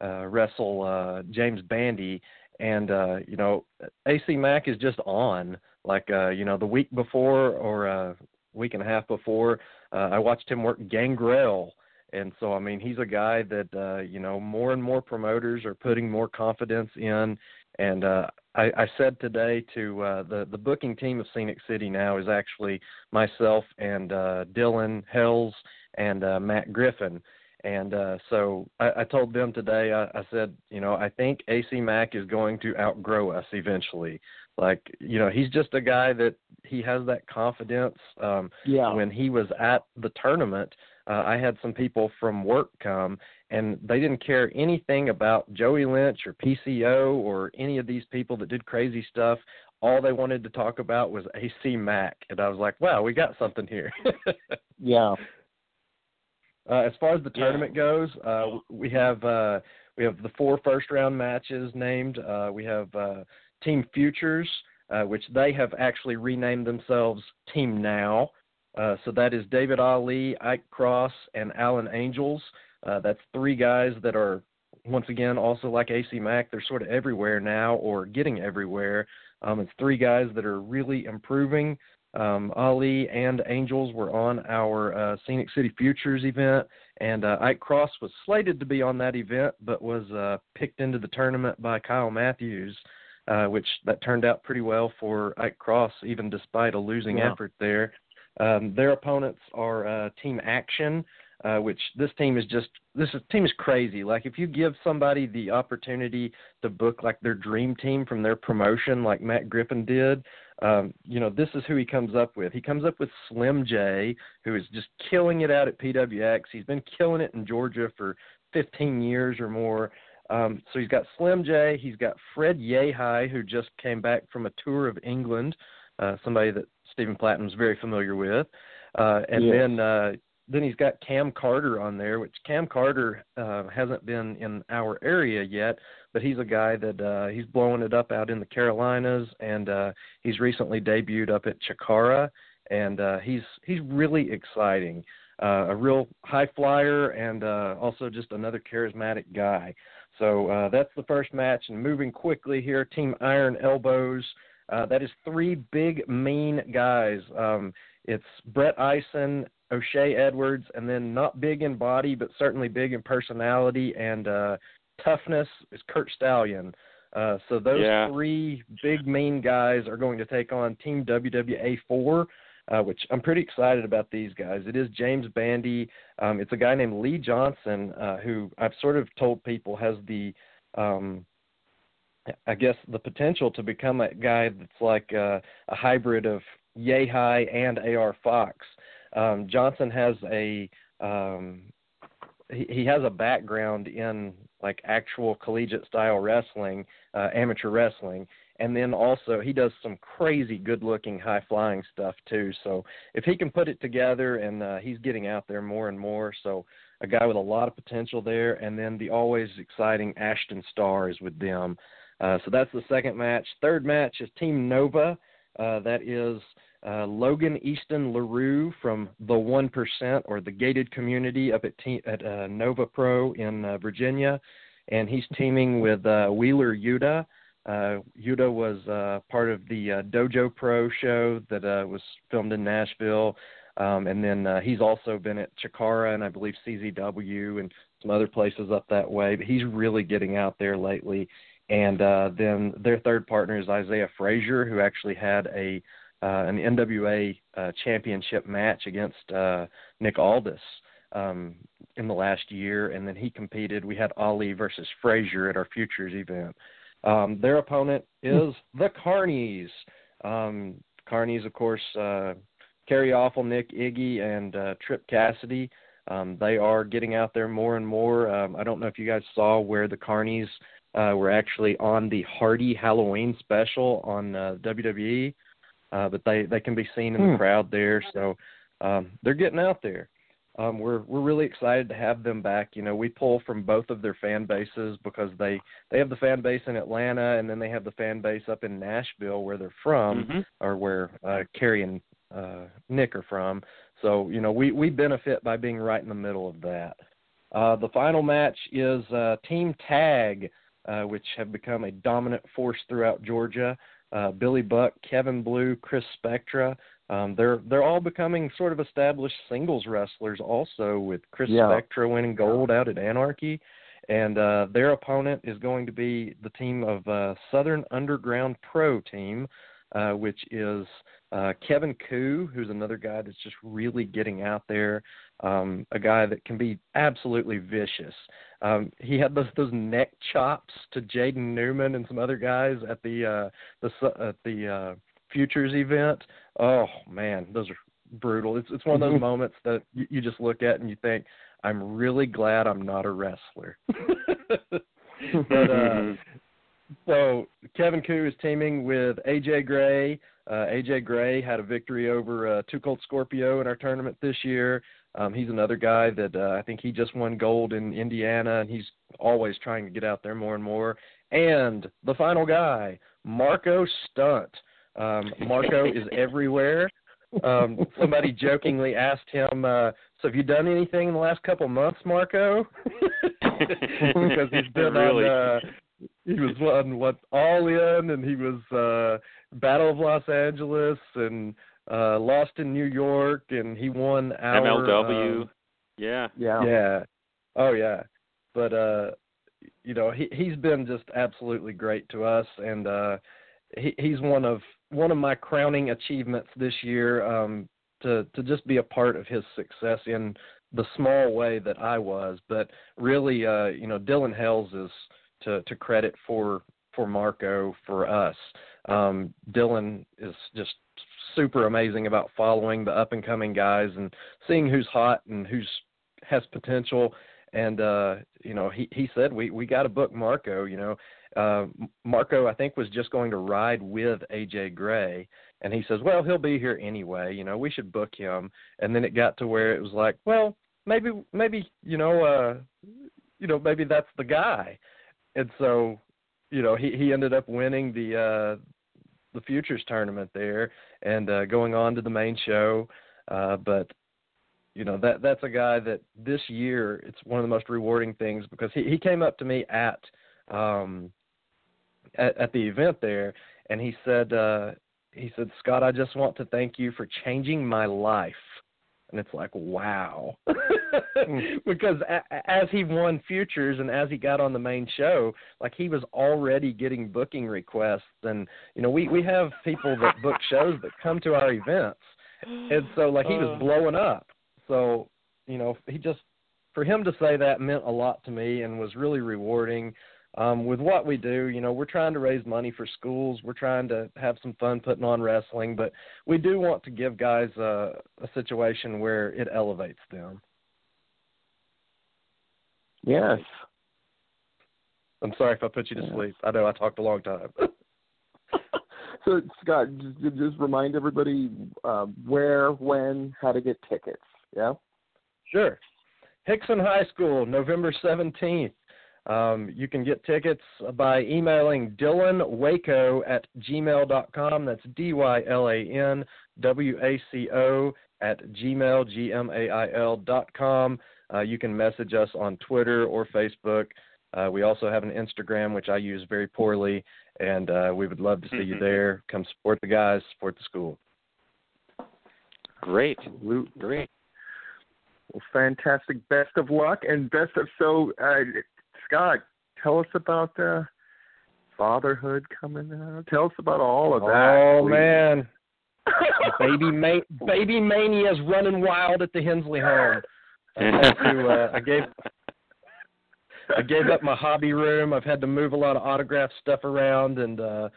wrestle James Bandy, and uh, you know, AC Mack is just on. Like uh, you know, the week before or uh, week and a half before, uh, I watched him work Gangrel and so I mean he's a guy that uh, you know more and more promoters are putting more confidence in. And uh, I, I said today to uh, the the booking team of Scenic City now is actually myself and uh, Dylan Hells and uh, Matt Griffin. And uh, so I, I told them today, I, I said, you know, I think AC Mack is going to outgrow us eventually. Like, you know, he's just a guy that he has that confidence. Um, yeah. When he was at the tournament, uh, I had some people from work come, and they didn't care anything about Joey Lynch or PCO or any of these people that did crazy stuff. All they wanted to talk about was AC Mack, and I was like, "Wow, we got something here." yeah. Uh, as far as the tournament yeah. goes, uh, we have uh, we have the four first round matches named. Uh, we have uh, Team Futures, uh, which they have actually renamed themselves Team Now. Uh, so that is David Ali, Ike Cross, and Alan Angels. Uh, that's three guys that are, once again, also like AC Mack. They're sort of everywhere now or getting everywhere. Um, it's three guys that are really improving. Um, Ali and Angels were on our uh, Scenic City Futures event, and uh, Ike Cross was slated to be on that event, but was uh, picked into the tournament by Kyle Matthews, uh, which that turned out pretty well for Ike Cross, even despite a losing effort there. Um, their opponents are uh, Team Action, uh, which this team is just this is, team is crazy. Like if you give somebody the opportunity to book like their dream team from their promotion, like Matt Griffin did, um, you know this is who he comes up with. He comes up with Slim J, who is just killing it out at PWX. He's been killing it in Georgia for 15 years or more. Um, so he's got Slim J. He's got Fred Yehi, who just came back from a tour of England. Uh, somebody that Stephen Platinum's very familiar with. Uh, and yes. then uh, then he's got Cam Carter on there, which Cam Carter uh, hasn't been in our area yet, but he's a guy that uh, he's blowing it up out in the Carolinas, and uh, he's recently debuted up at Chikara, and uh, he's he's really exciting. Uh, a real high flyer and uh, also just another charismatic guy. So uh, that's the first match. And moving quickly here, Team Iron Elbows uh, that is three big, mean guys. Um, it's Brett Eisen, O'Shea Edwards, and then not big in body, but certainly big in personality and uh, toughness is Kurt Stallion. Uh, so those yeah. three big, mean guys are going to take on Team WWA 4. Uh, which I'm pretty excited about these guys. It is James Bandy. Um, it's a guy named Lee Johnson uh, who I've sort of told people has the um, I guess the potential to become a guy that's like a, a hybrid of Yehi and AR Fox. Um, Johnson has a um, he, he has a background in like actual collegiate style wrestling, uh, amateur wrestling, and then also he does some crazy good looking high flying stuff too. So if he can put it together, and uh, he's getting out there more and more, so a guy with a lot of potential there, and then the always exciting Ashton Starr is with them. Uh, so that's the second match. Third match is Team Nova. Uh, that is uh, Logan Easton LaRue from the One Percent or the Gated Community up at, te- at uh, Nova Pro in uh, Virginia, and he's teaming with uh, Wheeler Yuta. Uh, Yuta was uh, part of the uh, Dojo Pro show that uh, was filmed in Nashville, um, and then uh, he's also been at Chikara and I believe CZW and some other places up that way. But he's really getting out there lately and uh, then their third partner is Isaiah Frazier, who actually had a uh, an NWA uh, championship match against uh, Nick Aldis um, in the last year, and then he competed. We had Ali versus Frazier at our Futures event. Um, their opponent hmm. is the Carnies. Um, Carnies, of course, uh, Kerry Awful, Nick Iggy, and uh, Tripp Cassidy. Um, they are getting out there more and more. Um, I don't know if you guys saw where the Carnies uh, we're actually on the Hardy Halloween special on uh, WWE. uh, but they they can be seen in Hmm. the crowd there. So um, they're getting out there. Um, we're we're really excited to have them back. You know, we pull from both of their fan bases because they they have the fan base in Atlanta and then they have the fan base up in Nashville where they're from Mhm. or where uh, Kerry and uh, Nick are from. So you know, we we benefit by being right in the middle of that. Uh, the final match is uh, Team Tag, uh, which have become a dominant force throughout Georgia. Uh, Billy Buck, Kevin Blue, Chris Spectra. Um, they're they're all becoming sort of established singles wrestlers also, with Chris Yeah. Spectra winning gold out at Anarchy, and uh, their opponent is going to be the team of uh, Southern Underground Pro Team, uh, which is uh, Kevin Ku, who's another guy that's just really getting out there, um, a guy that can be absolutely vicious. Um, he had those those neck chops to Jaden Newman and some other guys at the uh, the at the uh, Futures event. Oh man, those are brutal. It's it's one of those moments that you, you just look at and you think, I'm really glad I'm not a wrestler. but uh, so Kevin Ku is teaming with AJ Gray. Uh, AJ Gray had a victory over uh, Two Cold Scorpio in our tournament this year. Um, he's another guy that uh, I think he just won gold in Indiana, and he's always trying to get out there more and more. And the final guy, Marco Stunt. Um, Marco is everywhere. Um, somebody jokingly asked him, uh, "So have you done anything in the last couple months, Marco?" because he's been Really? on. Uh, he was on what All In, and he was uh, Battle of Los Angeles, and uh, Lost in New York, and he won our MLW. um, yeah. Yeah. yeah. Oh yeah. But uh you know, he he's been just absolutely great to us and uh he he's one of one of my crowning achievements this year um to to just be a part of his success in the small way that I was, but really uh you know, Dylan Hells is to to credit for for Marco for us. Um Dylan is just super amazing about following the up and coming guys and seeing who's hot and who's has potential and uh you know he he said we we got to book Marco you know uh Marco I think was just going to ride with AJ Gray and he says well he'll be here anyway. You know we should book him. And then it got to where it was like well maybe maybe you know uh you know maybe that's the guy. And so you know he he ended up winning the uh the futures tournament there and uh going on to the main show. Uh but you know that that's a guy that this year it's one of the most rewarding things because he he came up to me at um at, at the event there and he said uh he said Scott I just want to thank you for changing my life. And it's like wow. Because a, as he won futures and as he got on the main show like he was already getting booking requests and you know we we have people that book shows that come to our events and so like he was Uh. blowing up. So you know he just for him to say that meant a lot to me and was really rewarding um with what we do you know we're trying to raise money for schools we're trying to have some fun putting on wrestling but we do want to give guys a, a situation where it elevates them Yes. i'm sorry if i put you to Yeah. sleep i know i talked a long time So Scott, just, just remind everybody uh, where, when, how to get tickets. Yeah. Sure. Hixson High School, November 17th. Um, you can get tickets by emailing Dylan Waco at gmail.com. That's D Y L A N W A C O at gmail, G M A I L dot com. Uh, you can message us on Twitter or Facebook. Uh, we also have an Instagram, which I use very poorly, and uh, we would love to see you there. Come support the guys, support the school. Great. Absolutely. Great. Well, fantastic. Best of luck and best of so. Uh, Scott, tell us about uh, fatherhood coming out. Tell us about all of that. Oh please. man, baby ma- baby mania is running wild at the Hensley home. I, to, uh, I gave I gave up my hobby room. I've had to move a lot of autograph stuff around, and uh,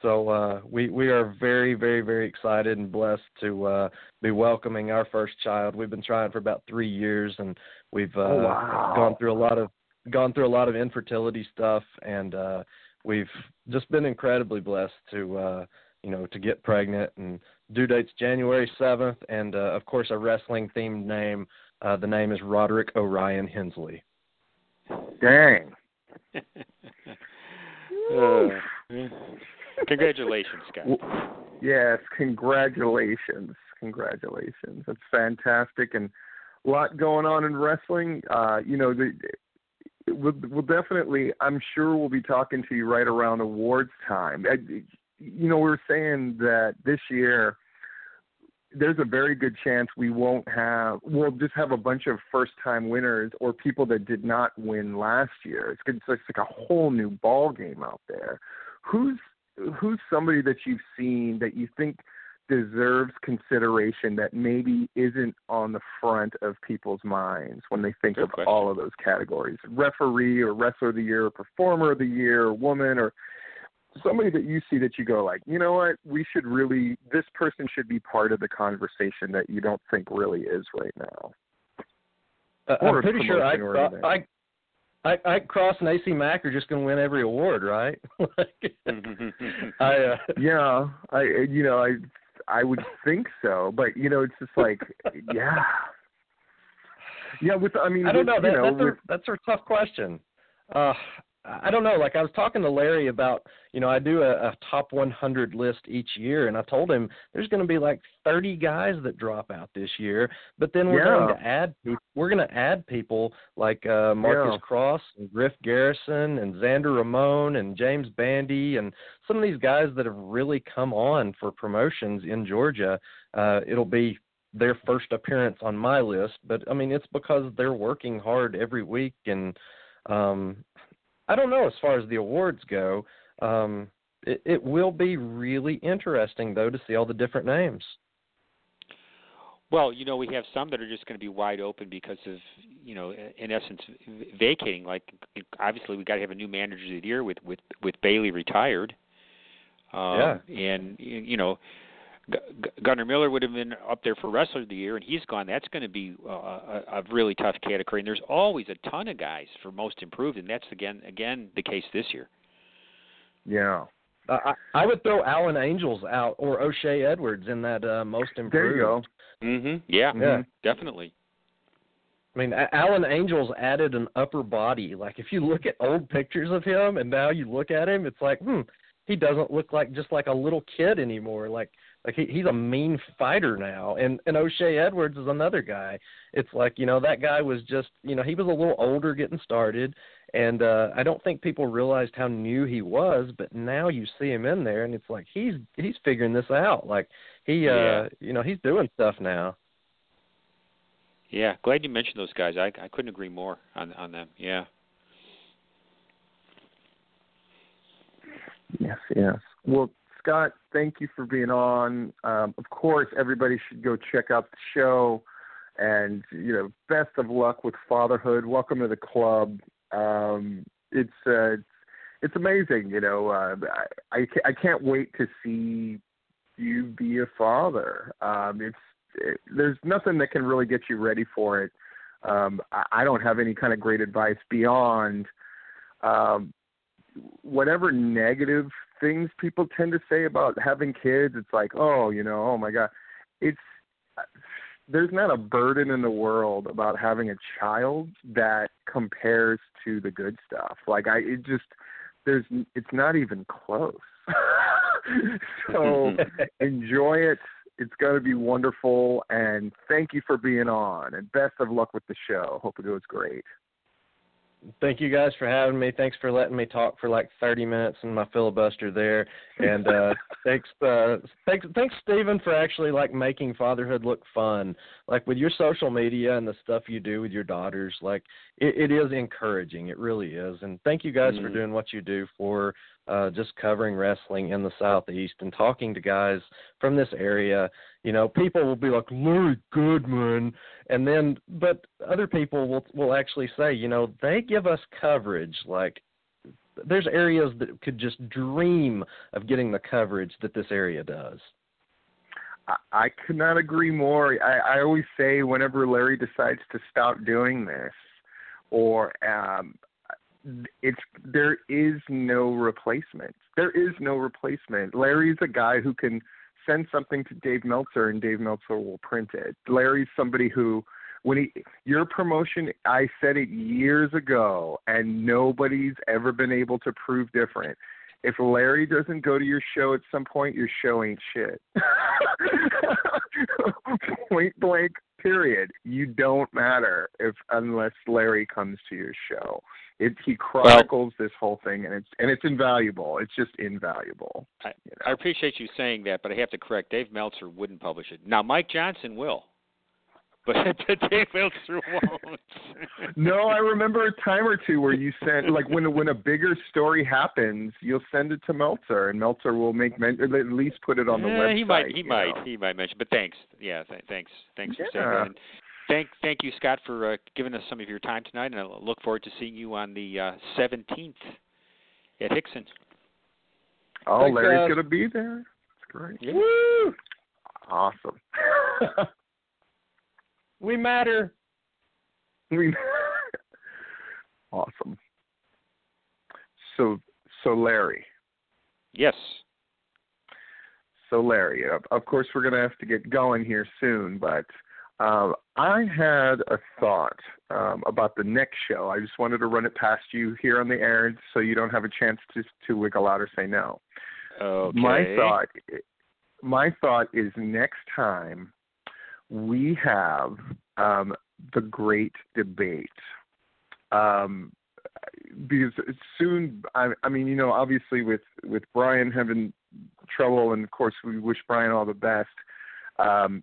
so uh, we we are very very very excited and blessed to uh, be welcoming our first child. We've been trying for about three years, and we've uh, Oh, wow. gone through a lot of gone through a lot of infertility stuff, and uh, we've just been incredibly blessed to uh, you know, to get pregnant. And due date's January seventh, and uh, of course a wrestling themed name. Uh, the name is Roderick Orion Hensley. Dang. Uh, congratulations, Scott. Yes, congratulations. Congratulations. That's fantastic and a lot going on in wrestling. Uh, you know, the we'll, we'll definitely I'm sure we'll be talking to you right around awards time. I, you know, we were saying that this year there's a very good chance we won't have we'll just have a bunch of first time winners or people that did not win last year. It's, it's like a whole new ball game out there. Who's who's somebody that you've seen that you think deserves consideration that maybe isn't on the front of people's minds when they think Good of question. all of those categories? Referee or wrestler of the year, or performer of the year, or woman or somebody that you see that you go like, you know what, we should really this person should be part of the conversation that you don't think really is right now. Uh, I'm pretty sure I. I, I, I Cross and AC Mack are just going to win every award, right? like, I, uh, Yeah, I you know I I would think so, but you know it's just like yeah, yeah. With I mean I don't know. That, you know that's with, a that's a tough question. Uh, I don't know. Like I was talking to Larry about, you know, I do a, a top 100 list each year, and I told him there's going to be like 30 guys that drop out this year, but then we're Yeah. going to add we're going to add people like uh, Marcus Yeah. Cross and Griff Garrison and Xander Ramon and James Bandy and some of these guys that have really come on for promotions in Georgia. Uh, it'll be their first appearance on my list, but I mean it's because they're working hard every week and um I don't know as far as the awards go. Um it, it will be really interesting though to see all the different names. Well, you know, we have some that are just going to be wide open because of, you know, in essence, vacating. Like, obviously, we got to have a new manager of the year with with with Bailey retired. Um, Yeah. And you know, Gunner Miller would have been up there for wrestler of the year, and he's gone. That's going to be uh, a, a really tough category. And there's always a ton of guys for most improved, and that's again again the case this year. yeah. Uh, I, I would throw Alan Angels out or O'Shea Edwards in that uh, most improved. There you go. Mm-hmm. Yeah. Mhm. Definitely. I mean, A- Alan Angels added an upper body. Like if you look at old pictures of him and now you look at him, it's like, hmm, he doesn't look like just like a little kid anymore. Like like he, he's a mean fighter now. And and O'Shea Edwards is another guy. It's like you know that guy was just you know he was a little older getting started, and uh, I don't think people realized how new he was. But now you see him in there, and it's like he's he's figuring this out. Like he uh Yeah. you know he's doing stuff now. Yeah. Glad you mentioned those guys. I I couldn't agree more on on them. Yeah. Yes, yes. Well, Scott, thank you for being on. Um, of course, everybody should go check out the show. And you know, best of luck with fatherhood. Welcome to the club. Um, it's uh, it's it's amazing. You know, uh, I I can't wait to see you be a father. Um, it's it, there's nothing that can really get you ready for it. Um, I, I don't have any kind of great advice beyond um, whatever negative things people tend to say about having kids. It's like, oh, you know, oh my god, it's there's not a burden in the world about having a child that compares to the good stuff. Like I, it just there's it's not even close. so enjoy it. It's going to be wonderful, and thank you for being on. And best of luck with the show. Hope it goes great. Thank you guys for having me. Thanks for letting me talk for like 30 minutes in my filibuster there. And uh thanks uh thanks thanks Stephen for actually like making fatherhood look fun. Like with your social media and the stuff you do with your daughters, like it, it is encouraging. It really is. And thank you guys for Mm. doing what you do for uh just covering wrestling in the southeast and talking to guys from this area. You know, people will be like, Larry Goodman and then but other people will will actually say you know they give us coverage like there's areas that could just dream of getting the coverage that this area does I, could not agree more. I, I always say whenever Larry decides to stop doing this, or um, it's there is no replacement. There is no replacement. Larry's a guy who can send something to Dave Meltzer and Dave Meltzer will print it. Larry's somebody who when he your promotion I said it years ago and nobody's ever been able to prove different. If Larry doesn't go to your show at some point, your show ain't shit. point blank period. You don't matter if unless Larry comes to your show. It he chronicles well, this whole thing and it's and it's invaluable. It's just invaluable. I, you know? I appreciate you saying that, but I have to correct. Dave Meltzer wouldn't publish it. Now Mike Johnson will. But Dave Meltzer won't. no, I remember a time or two where you sent like when when a bigger story happens, you'll send it to Meltzer, and Meltzer will make men- at least put it on the yeah, website. He might, he might, know. he might mention. But thanks, yeah, th- thanks, thanks yeah. for saying that. And thank, thank you, Scott, for uh, giving us some of your time tonight, and I look forward to seeing you on the uh, seventeenth uh, at Hixson. Oh, Thanks, Larry's gonna be there. That's great. Yeah. Woo! Awesome. We matter. We awesome. So so Larry. Yes. So Larry, of, of course we're going to have to get going here soon, but um, I had a thought um, about the next show. I just wanted to run it past you here on the air, so you don't have a chance to to wiggle out or say no. Okay. My thought, my thought is next time we have um, the great debate. Um, because soon, I, I mean, you know, obviously with with Brian having trouble, and of course we wish Brian all the best. Um,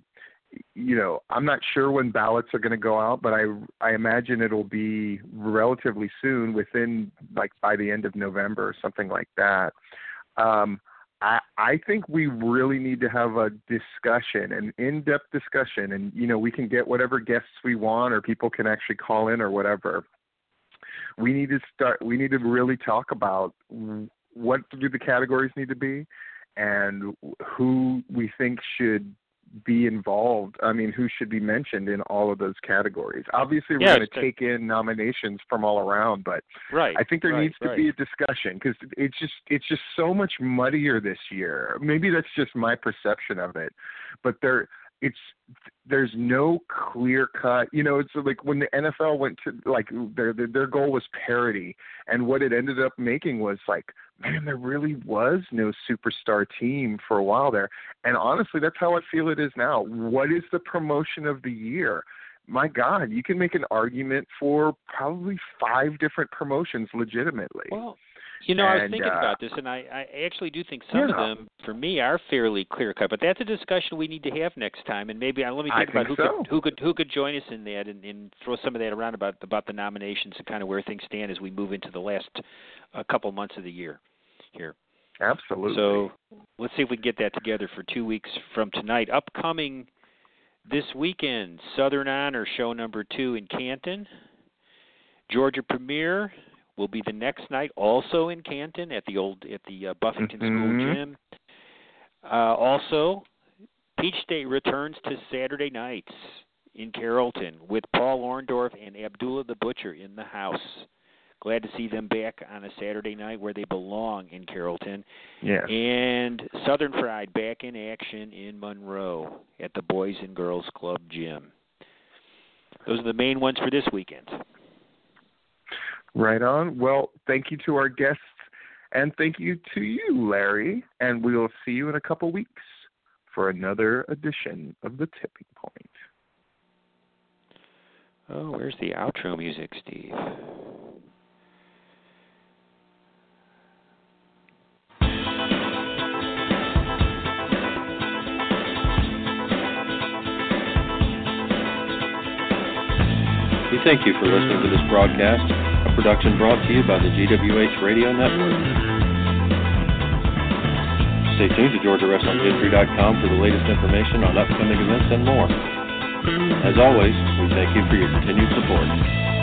you know, I'm not sure when ballots are going to go out, but I I imagine it'll be relatively soon, within like by the end of November or something like that. Um, I I think we really need to have a discussion, an in-depth discussion, and you know, we can get whatever guests we want, or people can actually call in or whatever. We need to start. We need to really talk about what do the categories need to be, and who we think should be involved. I mean, who should be mentioned in all of those categories? Obviously, we're Yes, going to take in nominations from all around, but Right. I think there right, needs to right. be a discussion because it's just it's just so much muddier this year. Maybe that's just my perception of it, but there it's there's no clear cut. You know, it's like when the NFL went to like their their, goal was parity, and what it ended up making was like, man, there really was no superstar team for a while there. And honestly, that's how I feel it is now. What is the promotion of the year? My God, you can make an argument for probably five different promotions legitimately. Well, you know, I was thinking uh, about this, and I, I actually do think some Yeah. of them, for me, are fairly clear cut. But that's a discussion we need to have next time, and maybe uh, let me I think about think who so. could who could who could join us in that, and, and throw some of that around about about the nominations and kind of where things stand as we move into the last uh, couple months of the year here. Absolutely. So let's see if we can get that together for two weeks from tonight. Upcoming this weekend, Southern Honor Show number two in Canton. Georgia Premiere will be the next night, also in Canton at the old at the uh, Buffington Mhm. School Gym. Uh, also, Peach State returns to Saturday nights in Carrollton with Paul Orndorff and Abdullah the Butcher in the house. Glad to see them back on a Saturday night where they belong in Carrollton. yeah. And Southern Fried back in action in Monroe at the Boys and Girls Club Gym. Those are the main ones for this weekend. Right on. Well, thank you to our guests, and thank you to you, Larry. And we will see you in a couple weeks for another edition of the Tipping Point. Oh, where's the outro music, Steve? We thank you for listening to this broadcast, a production brought to you by the GWH Radio Network. Stay tuned to GeorgiaWrestlingHistory.com for the latest information on upcoming events and more. As always, we thank you for your continued support.